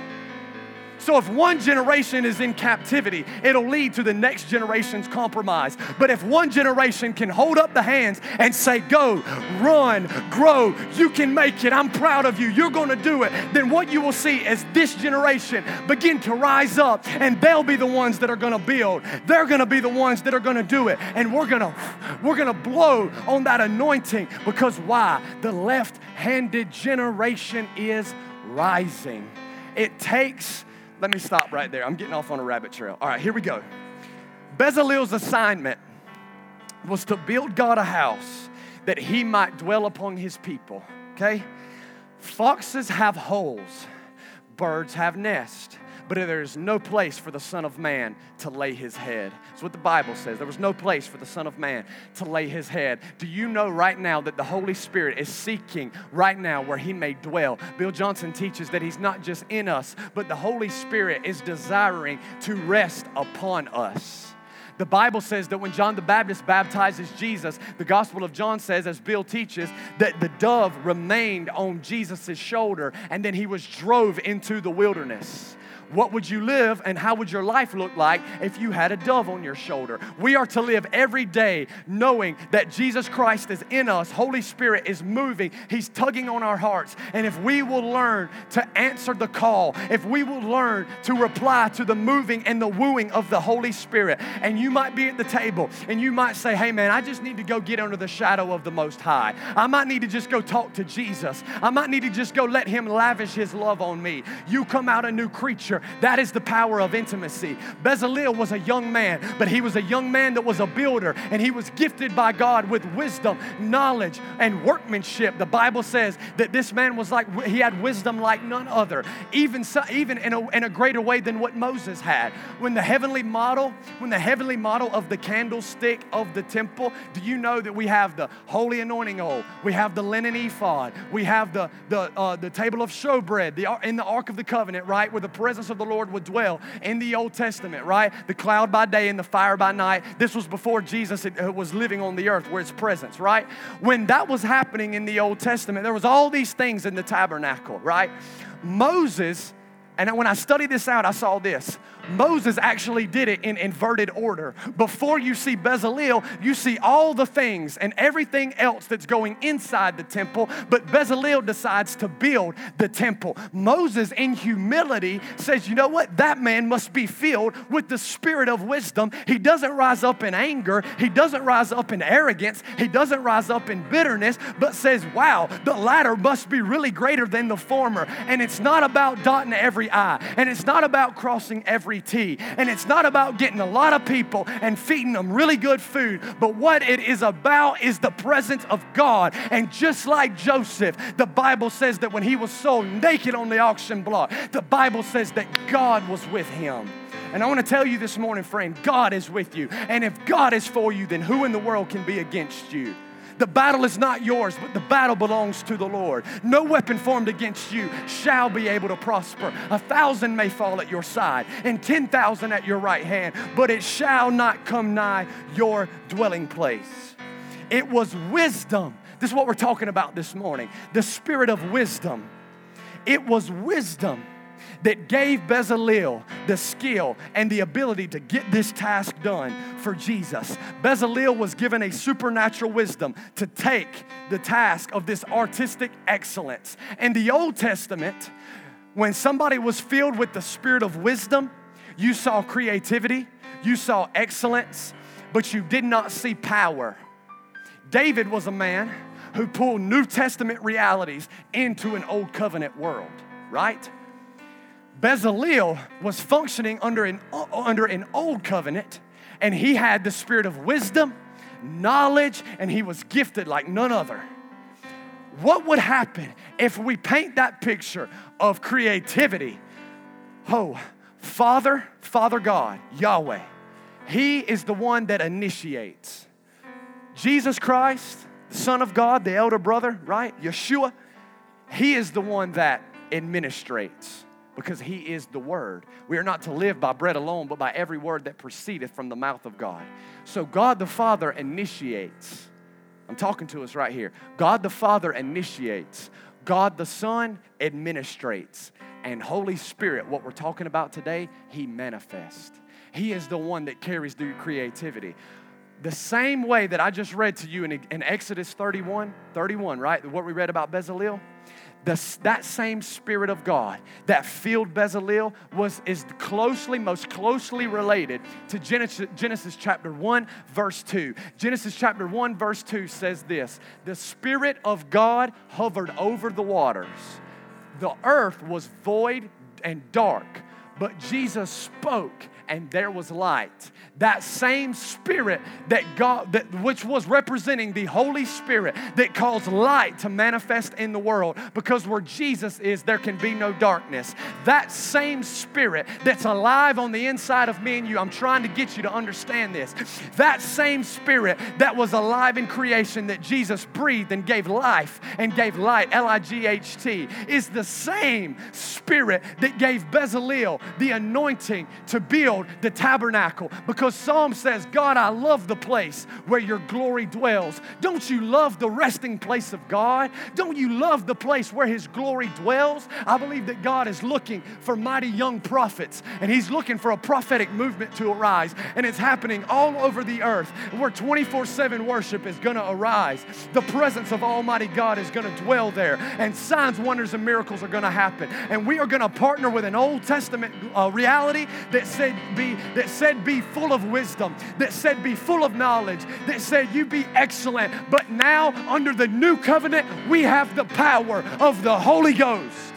So if one generation is in captivity, it'll lead to the next generation's compromise. But if one generation can hold up the hands and say, Go, run, grow, you can make it, I'm proud of you, you're gonna do it, then what you will see is this generation begin to rise up and they'll be the ones that are gonna build. They're gonna be the ones that are gonna do it. And we're gonna we're gonna blow on that anointing because why? The left-handed generation is rising. It takes let me stop right there. I'm getting off on a rabbit trail. All right, here we go. Bezalel's assignment was to build God a house that he might dwell upon his people. Okay? Foxes have holes, birds have nests but there is no place for the Son of Man to lay his head. That's what the Bible says. There was no place for the Son of Man to lay his head. Do you know right now that the Holy Spirit is seeking right now where he may dwell? Bill Johnson teaches that he's not just in us, but the Holy Spirit is desiring to rest upon us. The Bible says that when John the Baptist baptizes Jesus, the Gospel of John says, as Bill teaches, that the dove remained on Jesus' shoulder and then he was drove into the wilderness. What would you live and how would your life look like if you had a dove on your shoulder? We are to live every day knowing that Jesus Christ is in us, Holy Spirit is moving, He's tugging on our hearts. And if we will learn to answer the call, if we will learn to reply to the moving and the wooing of the Holy Spirit, and you might be at the table and you might say, Hey man, I just need to go get under the shadow of the Most High. I might need to just go talk to Jesus. I might need to just go let Him lavish His love on me. You come out a new creature. That is the power of intimacy. Bezalel was a young man, but he was a young man that was a builder, and he was gifted by God with wisdom, knowledge, and workmanship. The Bible says that this man was like, he had wisdom like none other, even, so, even in, a, in a greater way than what Moses had. When the heavenly model, when the heavenly model of the candlestick of the temple, do you know that we have the holy anointing oil, we have the linen ephod, we have the, the, uh, the table of showbread, the, in the Ark of the Covenant, right, where the presence of the Lord would dwell in the Old Testament, right? The cloud by day and the fire by night. This was before Jesus uh, was living on the earth, where his presence, right? When that was happening in the Old Testament, there was all these things in the tabernacle, right? Moses, and when I studied this out, I saw this. Moses actually did it in inverted order. Before you see Bezalel, you see all the things and everything else that's going inside the temple, but Bezalel decides to build the temple. Moses, in humility, says, You know what? That man must be filled with the spirit of wisdom. He doesn't rise up in anger, he doesn't rise up in arrogance, he doesn't rise up in bitterness, but says, Wow, the latter must be really greater than the former. And it's not about dotting every I, and it's not about crossing every every T. And it's not about getting a lot of people and feeding them really good food, but what it is about is the presence of God. And just like Joseph, the Bible says that when he was sold naked on the auction block, the Bible says that God was with him. And I want to tell you this morning, friend, God is with you. And if God is for you, then who in the world can be against you? The battle is not yours, but the battle belongs to the Lord. No weapon formed against you shall be able to prosper. A thousand may fall at your side, and 10,000 at your right hand, but it shall not come nigh your dwelling place. It was wisdom. This is what we're talking about this morning the spirit of wisdom. It was wisdom that gave Bezalel the skill and the ability to get this task done for Jesus. Bezalel was given a supernatural wisdom to take the task of this artistic excellence. In the Old Testament, when somebody was filled with the spirit of wisdom, you saw creativity, you saw excellence, but you did not see power. David was a man who pulled New Testament realities into an Old Covenant world, right? Bezalel was functioning under an, under an old covenant, and he had the spirit of wisdom, knowledge, and he was gifted like none other. What would happen if we paint that picture of creativity? Oh, Father, Father God, Yahweh, He is the one that initiates. Jesus Christ, the Son of God, the elder brother, right? Yeshua, He is the one that administrates because He is the Word. We are not to live by bread alone, but by every word that proceedeth from the mouth of God. So God the Father initiates. I'm talking to us right here. God the Father initiates. God the Son administrates. And Holy Spirit, what we're talking about today, He manifests. He is the one that carries the creativity. The same way that I just read to you in, in Exodus 31, 31, right? What we read about Bezalel the, that same Spirit of God that filled Bezalel was, is closely, most closely related to Genesis, Genesis chapter 1, verse 2. Genesis chapter 1, verse 2 says this The Spirit of God hovered over the waters. The earth was void and dark, but Jesus spoke and there was light. That same spirit that God that which was representing the Holy Spirit that caused light to manifest in the world because where Jesus is there can be no darkness. That same spirit that's alive on the inside of me and you. I'm trying to get you to understand this. That same spirit that was alive in creation that Jesus breathed and gave life and gave light, L I G H T, is the same spirit that gave Bezalel the anointing to build build the tabernacle because Psalm says, God, I love the place where your glory dwells. Don't you love the resting place of God? Don't you love the place where his glory dwells? I believe that God is looking for mighty young prophets and he's looking for a prophetic movement to arise. And it's happening all over the earth where 24 7 worship is going to arise. The presence of Almighty God is going to dwell there, and signs, wonders, and miracles are going to happen. And we are going to partner with an Old Testament uh, reality that said be that said be full of wisdom, that said be full of knowledge, that said you be excellent. But now under the new covenant, we have the power of the Holy Ghost.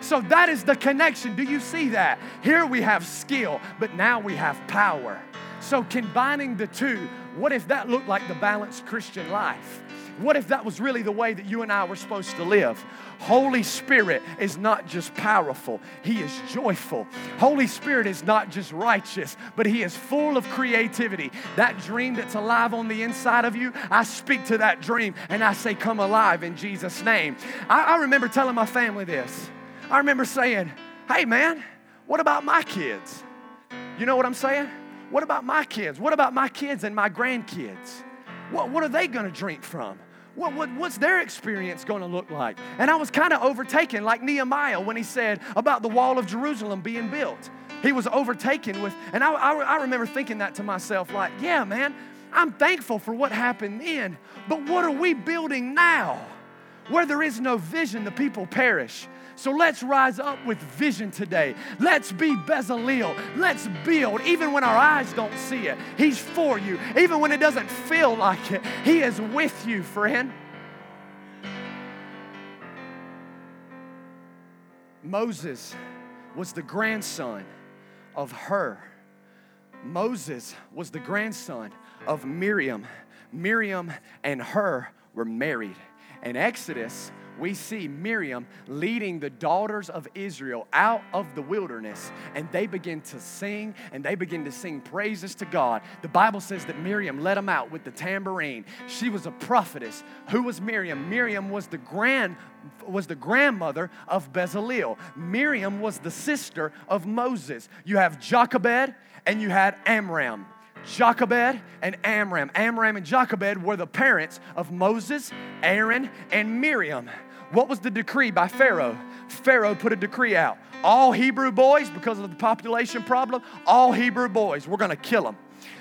So that is the connection. Do you see that? Here we have skill, but now we have power. So combining the two, what if that looked like the balanced Christian life? What if that was really the way that you and I were supposed to live? Holy Spirit is not just powerful, He is joyful. Holy Spirit is not just righteous, but He is full of creativity. That dream that's alive on the inside of you, I speak to that dream and I say, Come alive in Jesus' name. I, I remember telling my family this. I remember saying, Hey, man, what about my kids? You know what I'm saying? What about my kids? What about my kids and my grandkids? What, what are they to drink from? What, what, what's their experience going to look like? And I was kind of overtaken, like Nehemiah when he said about the wall of Jerusalem being built. He was overtaken with, and I, I, I remember thinking that to myself, like, yeah, man, I'm thankful for what happened then, but what are we building now? Where there is no vision, the people perish. So let's rise up with vision today. Let's be Bezalel. Let's build, even when our eyes don't see it. He's for you, even when it doesn't feel like it. He is with you, friend. Moses was the grandson of Hur. Moses was the grandson of Miriam. Miriam and Hur were married. In Exodus, we see Miriam leading the daughters of Israel out of the wilderness, and they begin to sing and they begin to sing praises to God. The Bible says that Miriam led them out with the tambourine. She was a prophetess. Who was Miriam? Miriam was the grand was the grandmother of Bezalel. Miriam was the sister of Moses. You have Jochebed and you had Amram. Jochebed and Amram. Amram and Jochebed were the parents of Moses, Aaron, and Miriam. What was the decree by Pharaoh? Pharaoh put a decree out. All Hebrew boys, because of the population problem, all Hebrew boys, we're going to kill them.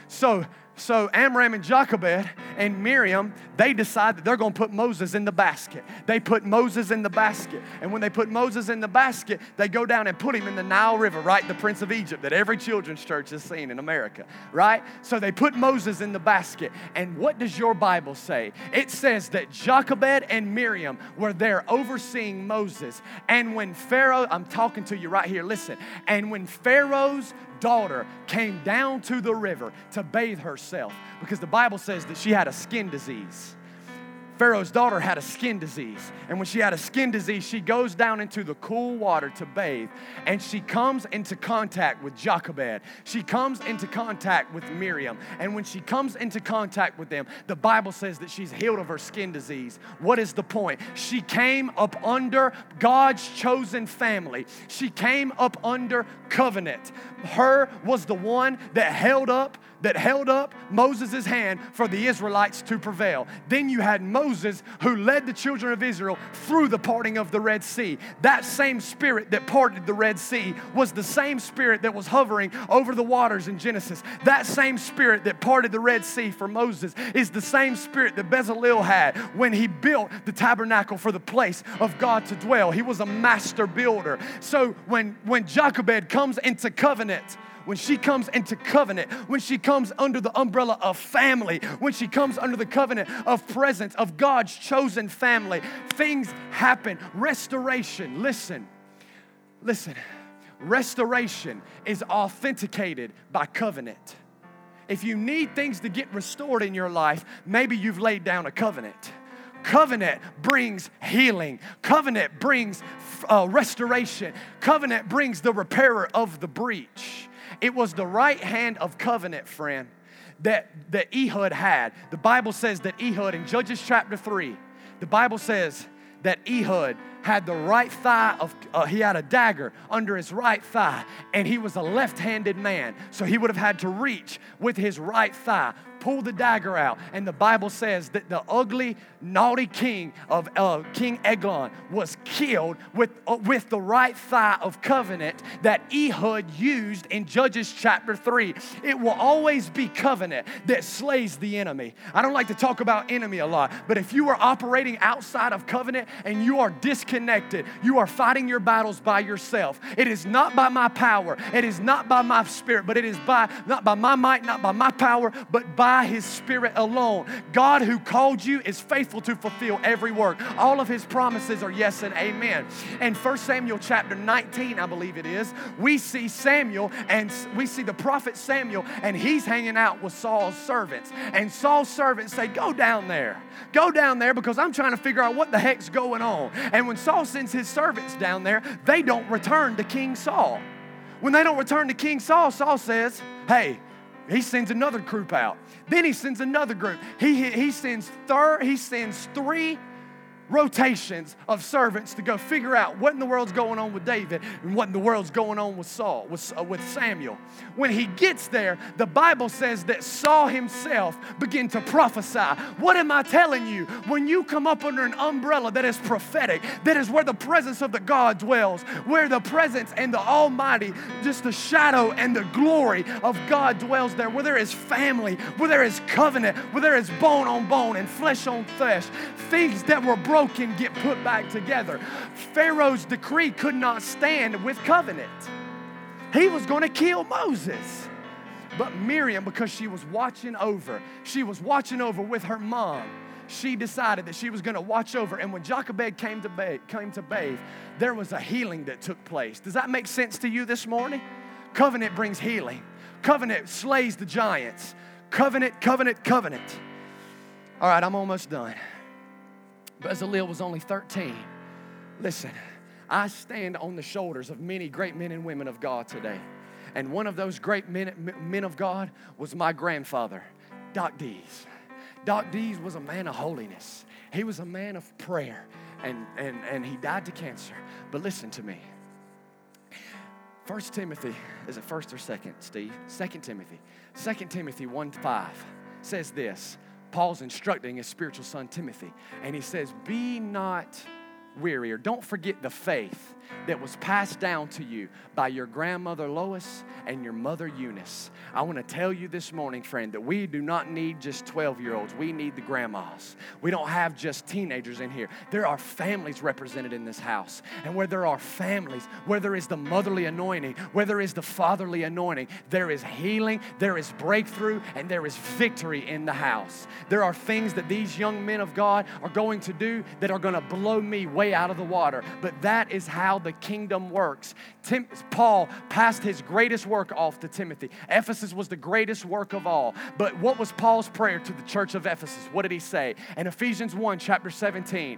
So so Amram and Jochebed and Miriam, they decide that they're going to put Moses in the basket. They put Moses in the basket. And when they put Moses in the basket, they go down and put him in the Nile River, right? The Prince of Egypt that every children's church has seen in America, right? So they put Moses in the basket. And what does your Bible say? It says that Jochebed and Miriam were there overseeing Moses. And when Pharaoh, I'm talking to you right here, listen. And when Pharaoh's daughter came down to the river to bathe herself because the Bible says that she had a skin disease. Pharaoh's daughter had a skin disease. And when she had a skin disease, she goes down into the cool water to bathe. And she comes into contact with Jochebed. She comes into contact with Miriam. And when she comes into contact with them, the Bible says that she's healed of her skin disease. What is the point? She came up under God's chosen family, she came up under covenant. Her was the one that held up that held up Moses' hand for the Israelites to prevail. Then you had Moses who led the children of Israel through the parting of the Red Sea. That same spirit that parted the Red Sea was the same spirit that was hovering over the waters in Genesis. That same spirit that parted the Red Sea for Moses is the same spirit that Bezalel had when he built the tabernacle for the place of God to dwell. He was a master builder. So when, when Jochebed comes into covenant, when she comes into covenant, when she comes under the umbrella of family, when she comes under the covenant of presence of God's chosen family, things happen. Restoration, listen, listen, restoration is authenticated by covenant. If you need things to get restored in your life, maybe you've laid down a covenant. Covenant brings healing. Covenant brings uh, restoration. Covenant brings the repairer of the breach. It was the right hand of covenant, friend, that, that Ehud had. The Bible says that Ehud, in Judges chapter 3, the Bible says that Ehud had the right thigh of, uh, he had a dagger under his right thigh, and he was a left handed man. So he would have had to reach with his right thigh pull the dagger out. And the Bible says that the ugly, naughty king of uh, King Eglon was killed with, uh, with the right thigh of covenant that Ehud used in Judges chapter 3. It will always be covenant that slays the enemy. I don't like to talk about enemy a lot, but if you are operating outside of covenant and you are disconnected, you are fighting your battles by yourself. It is not by my power, it is not by my spirit, but it is by not by my might, not by my power, but by by His Spirit alone. God who called you is faithful to fulfill every work. All of His promises are yes and amen. And 1 Samuel chapter 19, I believe it is, we see Samuel and we see the prophet Samuel, and he's hanging out with Saul's servants. And Saul's servants say, Go down there. Go down there because I'm trying to figure out what the heck's going on. And when Saul sends his servants down there, they don't return to King Saul. When they don't return to King Saul, Saul says, Hey, he sends another group out. Then he sends another group. He, he, sends third, he sends three rotations of servants to go figure out what in the world's going on with David and what in the world's going on with Saul, with, uh, with Samuel. When he gets there, the Bible says that Saul himself began to prophesy. What am I telling you? When you come up under an umbrella that is prophetic, that is where the presence of the God dwells, where the presence and the Almighty, just the shadow and the glory of God dwells there, where there is family, where there is covenant, where there is bone on bone and flesh on flesh, things that were broken broken get put back together. Pharaoh's decree could not stand with covenant. He was going to kill Moses. But Miriam, because she was watching over, she was watching over with her mom. She decided that she was going to watch over. And when Jochebed came to, bathe, came to bathe, there was a healing that took place. Does that make sense to you this morning? Covenant brings healing. Covenant slays the giants. Covenant, covenant, covenant. All right, I'm almost done. Bezalel was only 13. Listen, I stand on the shoulders of many great men and women of God today. And one of those great men, men of God was my grandfather, Doc Dees. Doc Dees was a man of holiness. He was a man of prayer, and, and, and he died to cancer. But listen to me. First Timothy, is it first or second, Steve? Second Timothy. Second Timothy 1 5 says this Paul's instructing his spiritual son Timothy, and he says, Be not weary, or don't forget the faith that was passed down to you by your grandmother Lois and your mother Eunice. I want to tell you this morning, friend, that we do not need just 12 year olds. We need the grandmas. We don't have just teenagers in here. There are families represented in this house. And where there are families, where there is the motherly anointing, where there is the fatherly anointing, there is healing, there is breakthrough, and there is victory in the house. There are things that these young men of God are going to do that are going to blow me way out of the water. But that is how the kingdom works. Tim, Paul passed his greatest work off to Timothy. Ephesus was the greatest work of all. But what was Paul's prayer to the church of Ephesus? What did he say? In Ephesians 1, chapter 17,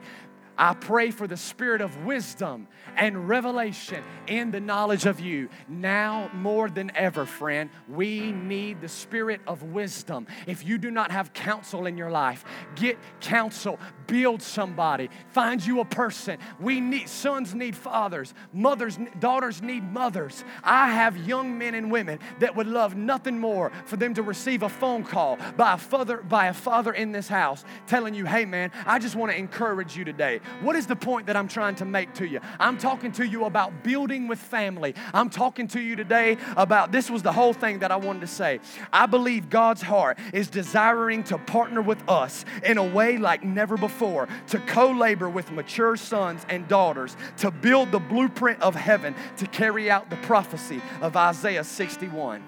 I pray for the spirit of wisdom and revelation in the knowledge of you. Now more than ever, friend, we need the spirit of wisdom. If you do not have counsel in your life, get counsel, build somebody, find you a person. We need sons need fathers, mothers daughters need mothers. I have young men and women that would love nothing more for them to receive a phone call by a father by a father in this house telling you, "Hey man, I just want to encourage you today." What is the point that I'm trying to make to you? I'm talking to you about building with family. I'm talking to you today about this was the whole thing that I wanted to say. I believe God's heart is desiring to partner with us in a way like never before, to co labor with mature sons and daughters, to build the blueprint of heaven, to carry out the prophecy of Isaiah 61.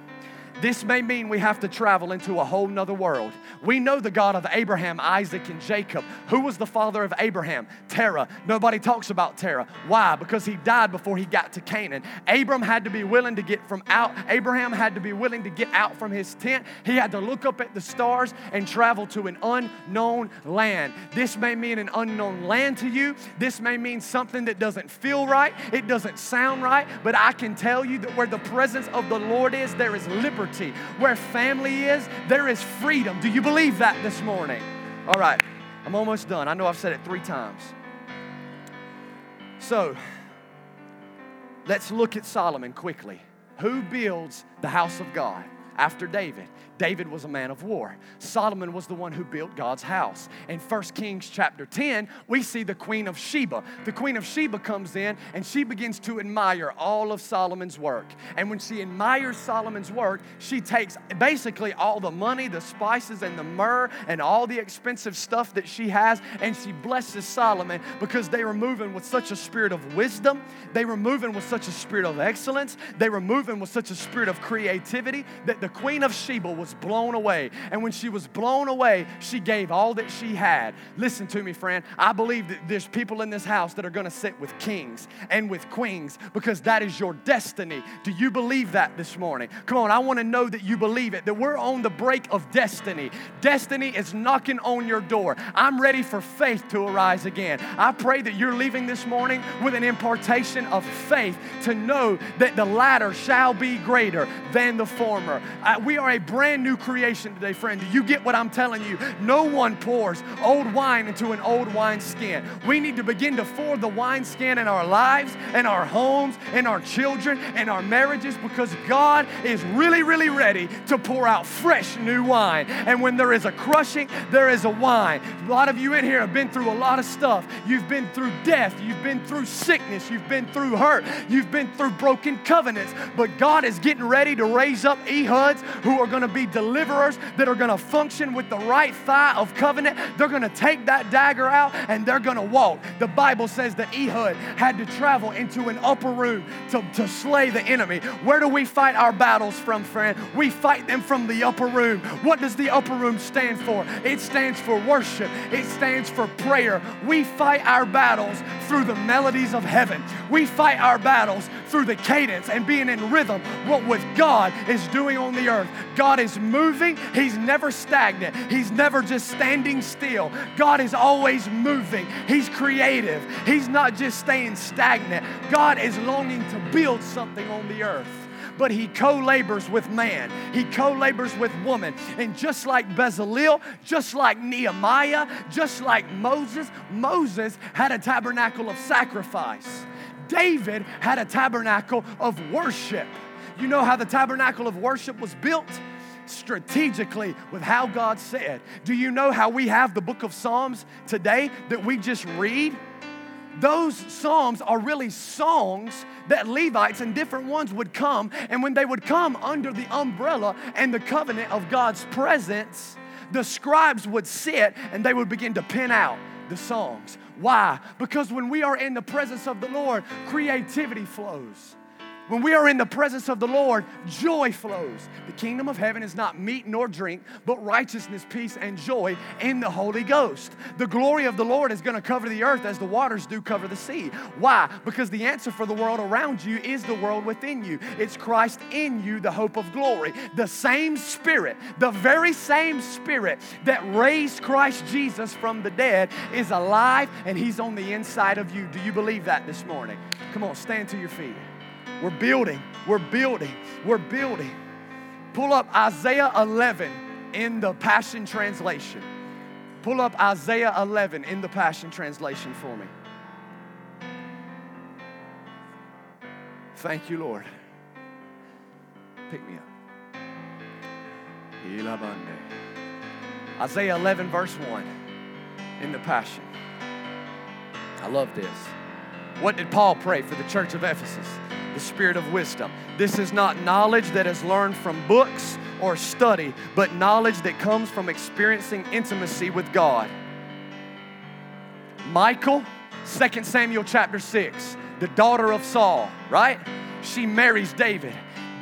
This may mean we have to travel into a whole nother world. We know the God of Abraham, Isaac, and Jacob. Who was the father of Abraham? Terah. Nobody talks about Terah. Why? Because he died before he got to Canaan. Abram had to be willing to get from out, Abraham had to be willing to get out from his tent. He had to look up at the stars and travel to an unknown land. This may mean an unknown land to you. This may mean something that doesn't feel right. It doesn't sound right. But I can tell you that where the presence of the Lord is, there is liberty Where family is, there is freedom. Do you believe that this morning? All right, I'm almost done. I know I've said it three times. So, let's look at Solomon quickly. Who builds the house of God after David? David was a man of war. Solomon was the one who built God's house. In 1 Kings chapter 10, we see the Queen of Sheba. The Queen of Sheba comes in and she begins to admire all of Solomon's work. And when she admires Solomon's work, she takes basically all the money, the spices, and the myrrh, and all the expensive stuff that she has, and she blesses Solomon because they were moving with such a spirit of wisdom. They were moving with such a spirit of excellence. They were moving with such a spirit of creativity that the Queen of Sheba was was blown away. And when she was blown away, she gave all that she had. Listen to me, friend. I believe that there's people in this house that are going to sit with kings and with queens because that is your destiny. Do you believe that this morning? Come on, I want to know that you believe it, that we're on the break of destiny. Destiny is knocking on your door. I'm ready for faith to arise again. I pray that you're leaving this morning with an impartation of faith to know that the latter shall be greater than the former. Uh, we are a brand brand new creation today, friend. Do you get what I'm telling you? No one pours old wine into an old wineskin. We need to begin to pour the wineskin in our lives, in our homes, in our children, in our marriages, because God is really, really ready to pour out fresh new wine. And when there is a crushing, there is a wine. A lot of you in here have been through a lot of stuff. You've been through death, you've been through sickness, you've been through hurt, you've been through broken covenants. But God is getting ready to raise up Ehuds who are going to be deliverers that are going to function with the right thigh of covenant. They're going to take that dagger out and they're going to walk. The Bible says that Ehud had to travel into an upper room to, to slay the enemy. Where do we fight our battles from, friend? We fight them from the upper room. What does the upper room stand for? It stands for worship, it stands for prayer. We fight our battles through the melodies of heaven. We fight our battles through the cadence and being in rhythm what with God is doing on the earth. God is moving, He's never stagnant, He's never just standing still. God is always moving, He's creative, He's not just staying stagnant. God is longing to build something on the earth but he co labors with man. He co labors with woman. And just like Bezalel, just like Nehemiah, just like Moses, Moses had a tabernacle of sacrifice. David had a tabernacle of worship. You know how the tabernacle of worship was built? Strategically with how God said. Do you know how we have the book of Psalms today that we just read? Those Psalms are really songs that Levites and different ones would come, and when they would come under the umbrella and the covenant of God's presence, the scribes would sit and they would begin to pen out the songs. Why? Because when we are in the presence of the Lord, creativity flows. When we are in the presence of the Lord, joy flows. The kingdom of heaven is not meat nor drink, but righteousness, peace, and joy in the Holy Ghost. The glory of the Lord is going to cover the earth as the waters do cover the sea. Why? Because the answer for the world around you is the world within you. It's Christ in you, the hope of glory. The same Spirit, the very same Spirit that raised Christ Jesus from the dead is alive and He's on the inside of you. Do you believe that this morning? Come on, stand to your feet. We're building, we're building, we're building. Pull up Isaiah 11 in the Passion Translation. Pull up Isaiah 11 in the Passion Translation for me. Thank you, Lord. Pick me up. Isaiah 11, verse 1 in the Passion. I love this. What did Paul pray for the church of Ephesus? The spirit of wisdom. This is not knowledge that is learned from books or study, but knowledge that comes from experiencing intimacy with God. Michal, 2 Samuel chapter 6, the daughter of Saul, right? She marries David.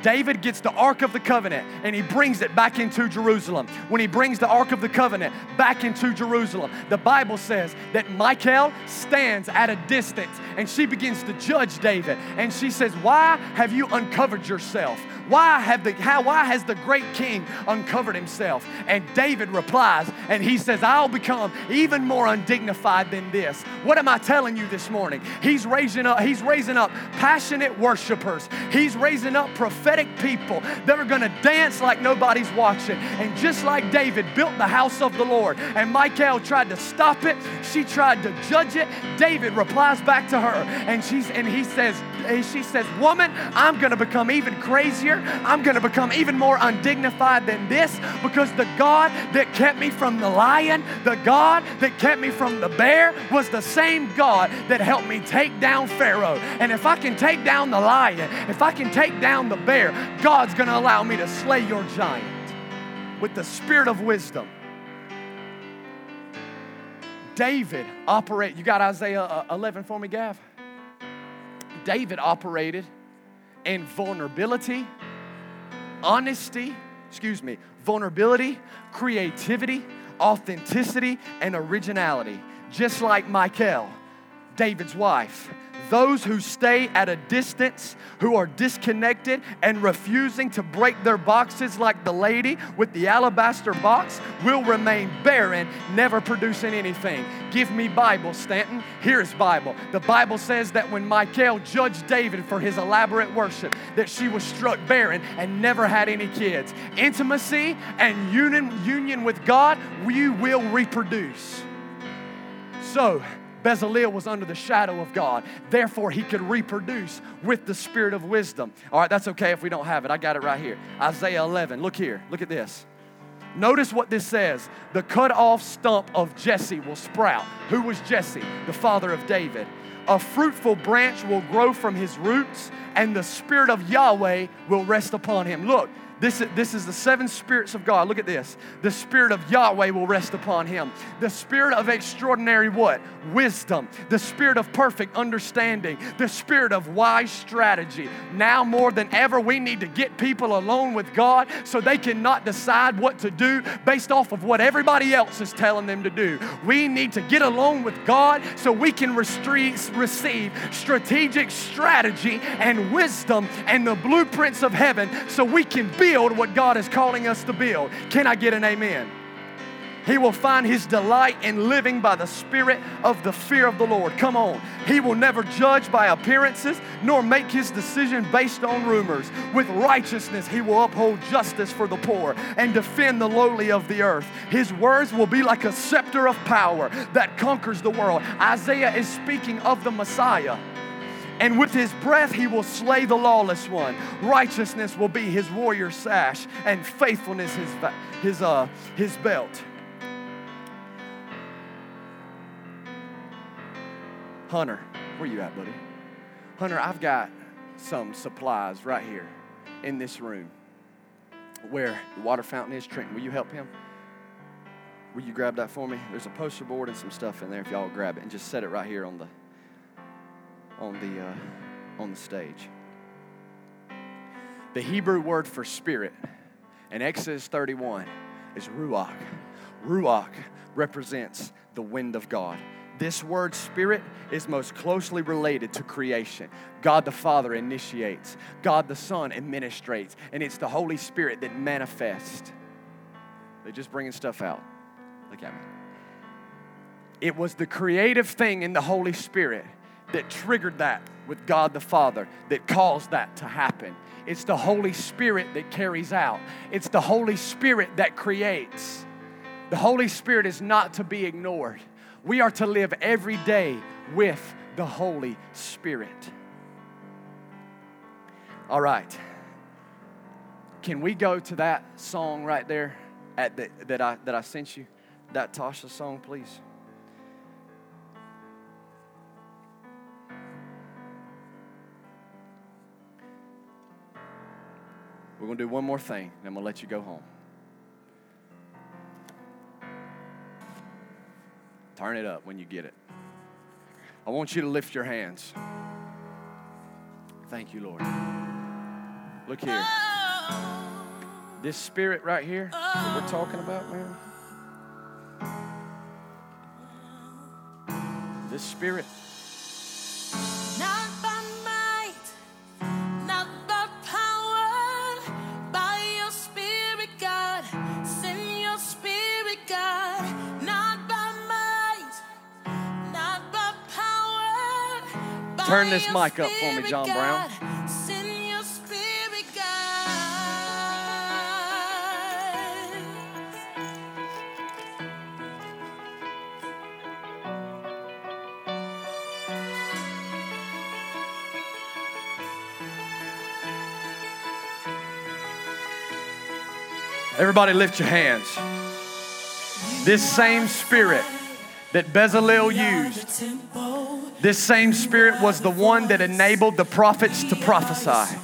David gets the Ark of the Covenant and he brings it back into Jerusalem. When he brings the Ark of the Covenant back into Jerusalem, the Bible says that Michal stands at a distance and she begins to judge David. And she says, Why have you uncovered yourself? Why, have the, how, why has the great king uncovered himself? And David replies, and he says, I'll become even more undignified than this. What am I telling you this morning? He's raising up, he's raising up passionate worshipers. He's raising up prophetic people that are going to dance like nobody's watching. And just like David built the house of the Lord, and Michal tried to stop it, she tried to judge it. David replies back to her, and she's and he says, she says, Woman, I'm going to become even crazier. I'm going to become even more undignified than this because the God that kept me from the lion, the God that kept me from the bear, was the same God that helped me take down Pharaoh. And if I can take down the lion, if I can take down the bear, God's going to allow me to slay your giant with the spirit of wisdom. David operate. You got Isaiah uh, 11 for me, Gav? David operated in vulnerability, honesty, excuse me, vulnerability, creativity, authenticity, and originality. Just like Michal, David's wife those who stay at a distance, who are disconnected and refusing to break their boxes like the lady with the alabaster box, will remain barren, never producing anything. Give me Bible, Stanton. Here's Bible. The Bible says that when Michal judged David for his elaborate worship, that she was struck barren and never had any kids. Intimacy and union, union with God, we will reproduce. So, Bezalel was under the shadow of God. Therefore, he could reproduce with the spirit of wisdom. All right, that's okay if we don't have it. I got it right here. Isaiah 11. Look here. Look at this. Notice what this says the cut off stump of Jesse will sprout. Who was Jesse? The father of David. A fruitful branch will grow from his roots, and the spirit of Yahweh will rest upon him. Look, this, this is the seven spirits of God. Look at this. The spirit of Yahweh will rest upon him. The spirit of extraordinary what? Wisdom. The spirit of perfect understanding. The spirit of wise strategy. Now more than ever, we need to get people alone with God so they cannot decide what to do based off of what everybody else is telling them to do. We need to get alone with God so we can receive strategic strategy and wisdom and the blueprints of heaven so we can be build what God is calling us to build. Can I get an amen? He will find his delight in living by the spirit of the fear of the Lord. Come on. He will never judge by appearances, nor make his decision based on rumors. With righteousness, he will uphold justice for the poor and defend the lowly of the earth. His words will be like a scepter of power that conquers the world. Isaiah is speaking of the Messiah and with his breath he will slay the lawless one. Righteousness will be his warrior sash, and faithfulness his, his, uh, his belt. Hunter, where you at, buddy? Hunter, I've got some supplies right here in this room where the water fountain is. Trenton, will you help him? Will you grab that for me? There's a poster board and some stuff in there if y'all grab it and just set it right here on the on the, uh, on the stage. The Hebrew word for spirit in Exodus 31 is ruach. Ruach represents the wind of God. This word spirit is most closely related to creation. God the Father initiates, God the Son administrates, and it's the Holy Spirit that manifests. They're just bringing stuff out. Look at me. It was the creative thing in the Holy Spirit that triggered that with God the Father that caused that to happen. It's the Holy Spirit that carries out, it's the Holy Spirit that creates. The Holy Spirit is not to be ignored. We are to live every day with the Holy Spirit. All right. Can we go to that song right there at the, that, I, that I sent you? That Tasha song, please. We're going to do one more thing, and I'm going to let you go home. Turn it up when you get it. I want you to lift your hands. Thank you, Lord. Look here. This spirit right here that we're talking about, man. This spirit Turn this mic up for me, John Brown. Everybody lift your hands. This same spirit that Bezalel used this same spirit was the one that enabled the prophets to prophesy.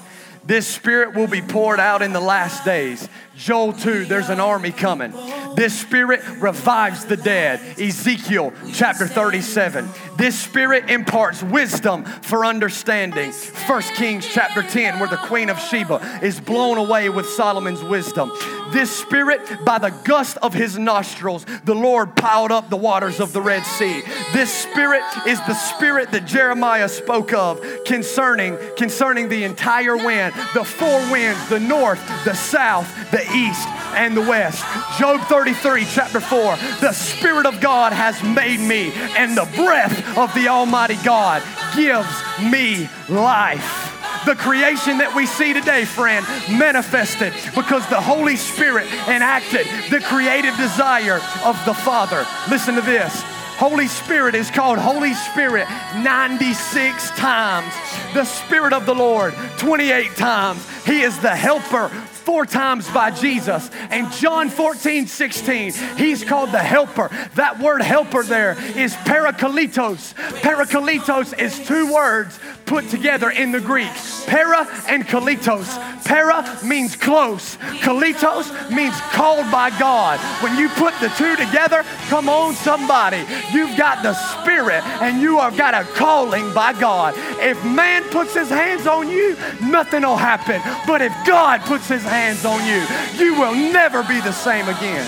This spirit will be poured out in the last days. Joel 2, there's an army coming. This spirit revives the dead. Ezekiel chapter 37. This spirit imparts wisdom for understanding. 1 Kings chapter 10, where the queen of Sheba is blown away with Solomon's wisdom. This spirit, by the gust of his nostrils, the Lord piled up the waters of the Red Sea. This spirit is the spirit that Jeremiah spoke of concerning, concerning the entire wind, the four winds, the north, the south, the east, and the west. Job 33, chapter 4 The Spirit of God has made me, and the breath of the Almighty God gives me life. The creation that we see today, friend, manifested because the Holy Spirit enacted the creative desire of the Father. Listen to this. Holy Spirit is called Holy Spirit 96 times. The Spirit of the Lord 28 times. He is the helper four times by Jesus. And John 14, 16, he's called the helper. That word helper there is parakletos. Parakletos is two words put together in the Greek para and kalitos. Para means close, kalitos means called by God. When you put the two together, come on, somebody, you've got the Spirit and you have got a calling by God. If man puts his hands on you, nothing will happen. But if God puts his hands on you, you will never be the same again.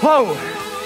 Whoa,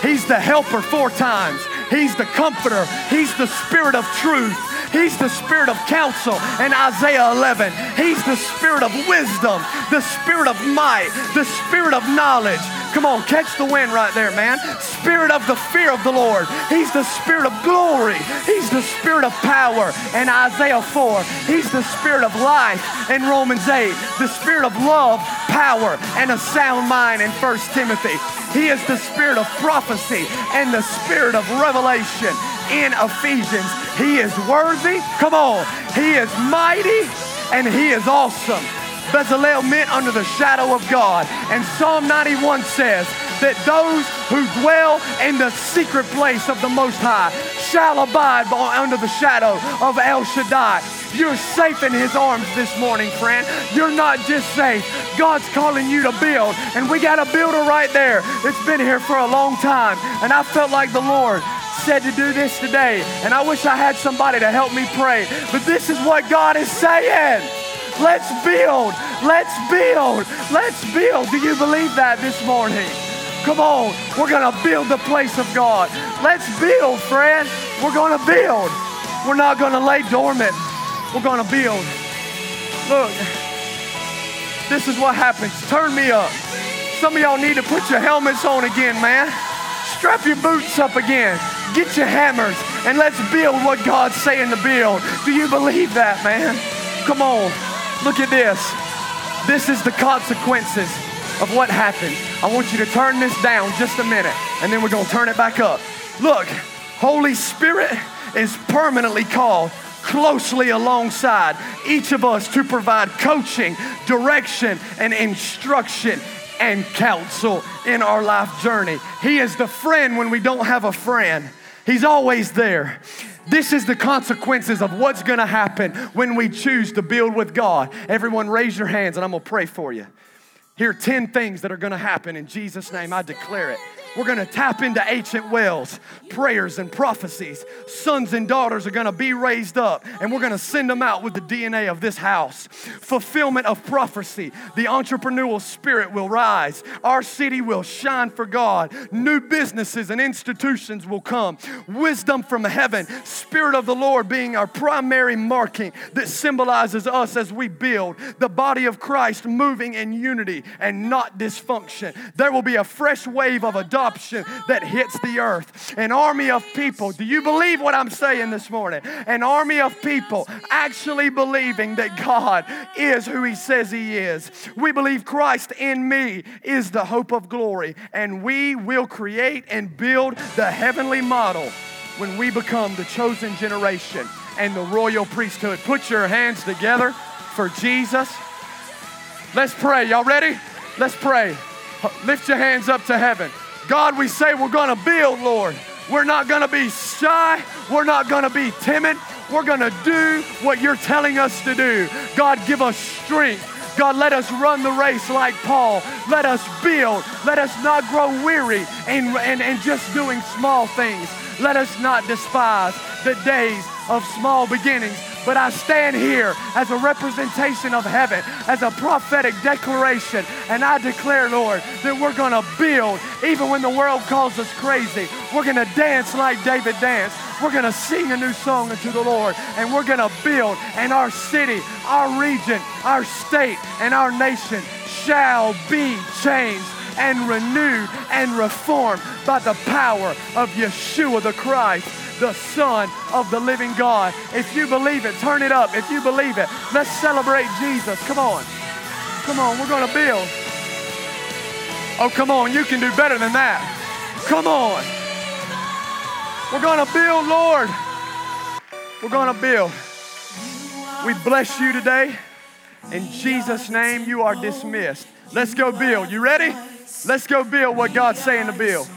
he's the helper four times. He's the comforter. He's the spirit of truth. He's the spirit of counsel in Isaiah 11. He's the spirit of wisdom, the spirit of might, the spirit of knowledge. Come on, catch the wind right there, man. Spirit of the fear of the Lord. He's the spirit of glory. He's the spirit of power in Isaiah 4. He's the spirit of life in Romans 8. The spirit of love, power, and a sound mind in 1 Timothy. He is the spirit of prophecy and the spirit of revelation in Ephesians. He is worthy. Come on. He is mighty and he is awesome. Bezalel meant under the shadow of God. And Psalm 91 says that those who dwell in the secret place of the Most High shall abide under the shadow of El Shaddai. You're safe in His arms this morning, friend. You're not just safe. God's calling you to build. And we got a builder right there that's been here for a long time. And I felt like the Lord said to do this today. And I wish I had somebody to help me pray. But this is what God is saying. Let's build. Let's build. Let's build. Do you believe that this morning? Come on, we're gonna build the place of God. Let's build, friend. We're gonna build. We're not gonna lay dormant. We're gonna build. Look, this is what happens. Turn me up. Some of y'all need to put your helmets on again, man. Strap your boots up again. Get your hammers and let's build what God's saying to build. Do you believe that, man? Come on. Look at this. This is the consequences of what happened. I want you to turn this down just a minute and then we're going to turn it back up. Look, Holy Spirit is permanently called closely alongside each of us to provide coaching, direction, and instruction and counsel in our life journey. He is the friend when we don't have a friend. He's always there. This is the consequences of what's gonna happen when we choose to build with God. Everyone, raise your hands and I'm gonna pray for you. Here are 10 things that are gonna happen in Jesus' name. I declare it. We're going to tap into ancient wells, prayers and prophecies. Sons and daughters are going to be raised up, and we're going to send them out with the DNA of this house. Fulfillment of prophecy. The entrepreneurial spirit will rise. Our city will shine for God. New businesses and institutions will come. Wisdom from heaven. Spirit of the Lord being our primary marking that symbolizes us as we build the body of Christ moving in unity and not dysfunction. There will be a fresh wave of adoption that hits the earth. An army of people. Do you believe what I'm saying this morning? An army of people actually believing that God is who He says He is. We believe Christ in me is the hope of glory, and we will create and build the heavenly model when we become the chosen generation and the royal priesthood. Put your hands together for Jesus. Let's pray. Y'all ready? Let's pray. Lift your hands up to heaven. God, we say we're going to build, Lord. We're not going to be shy. We're not going to be timid. We're going to do what you're telling us to do. God, give us strength. God, let us run the race like Paul. Let us build. Let us not grow weary and, and just doing small things. Let us not despise the days of small beginnings, but I stand here as a representation of heaven, as a prophetic declaration, and I declare, Lord, that we're going to build even when the world calls us crazy. We're going to dance like David danced. We're going to sing a new song unto the Lord, and we're going to build, and our city, our region, our state, and our nation shall be changed and renewed and reformed by the power of Yeshua the Christ the Son of the living God. If you believe it, turn it up. If you believe it, let's celebrate Jesus. Come on. Come on, we're going to build. Oh, come on, you can do better than that. Come on. We're going to build, Lord. We're going to build. We bless you today. In Jesus' name, you are dismissed. Let's go build. You ready? Let's go build what God's saying to build.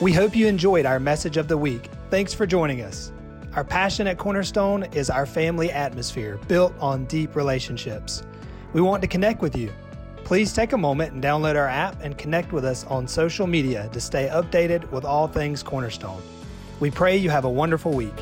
We hope you enjoyed our message of the week. Thanks for joining us. Our passion at Cornerstone is our family atmosphere built on deep relationships. We want to connect with you. Please take a moment and download our app and connect with us on social media to stay updated with all things Cornerstone. We pray you have a wonderful week.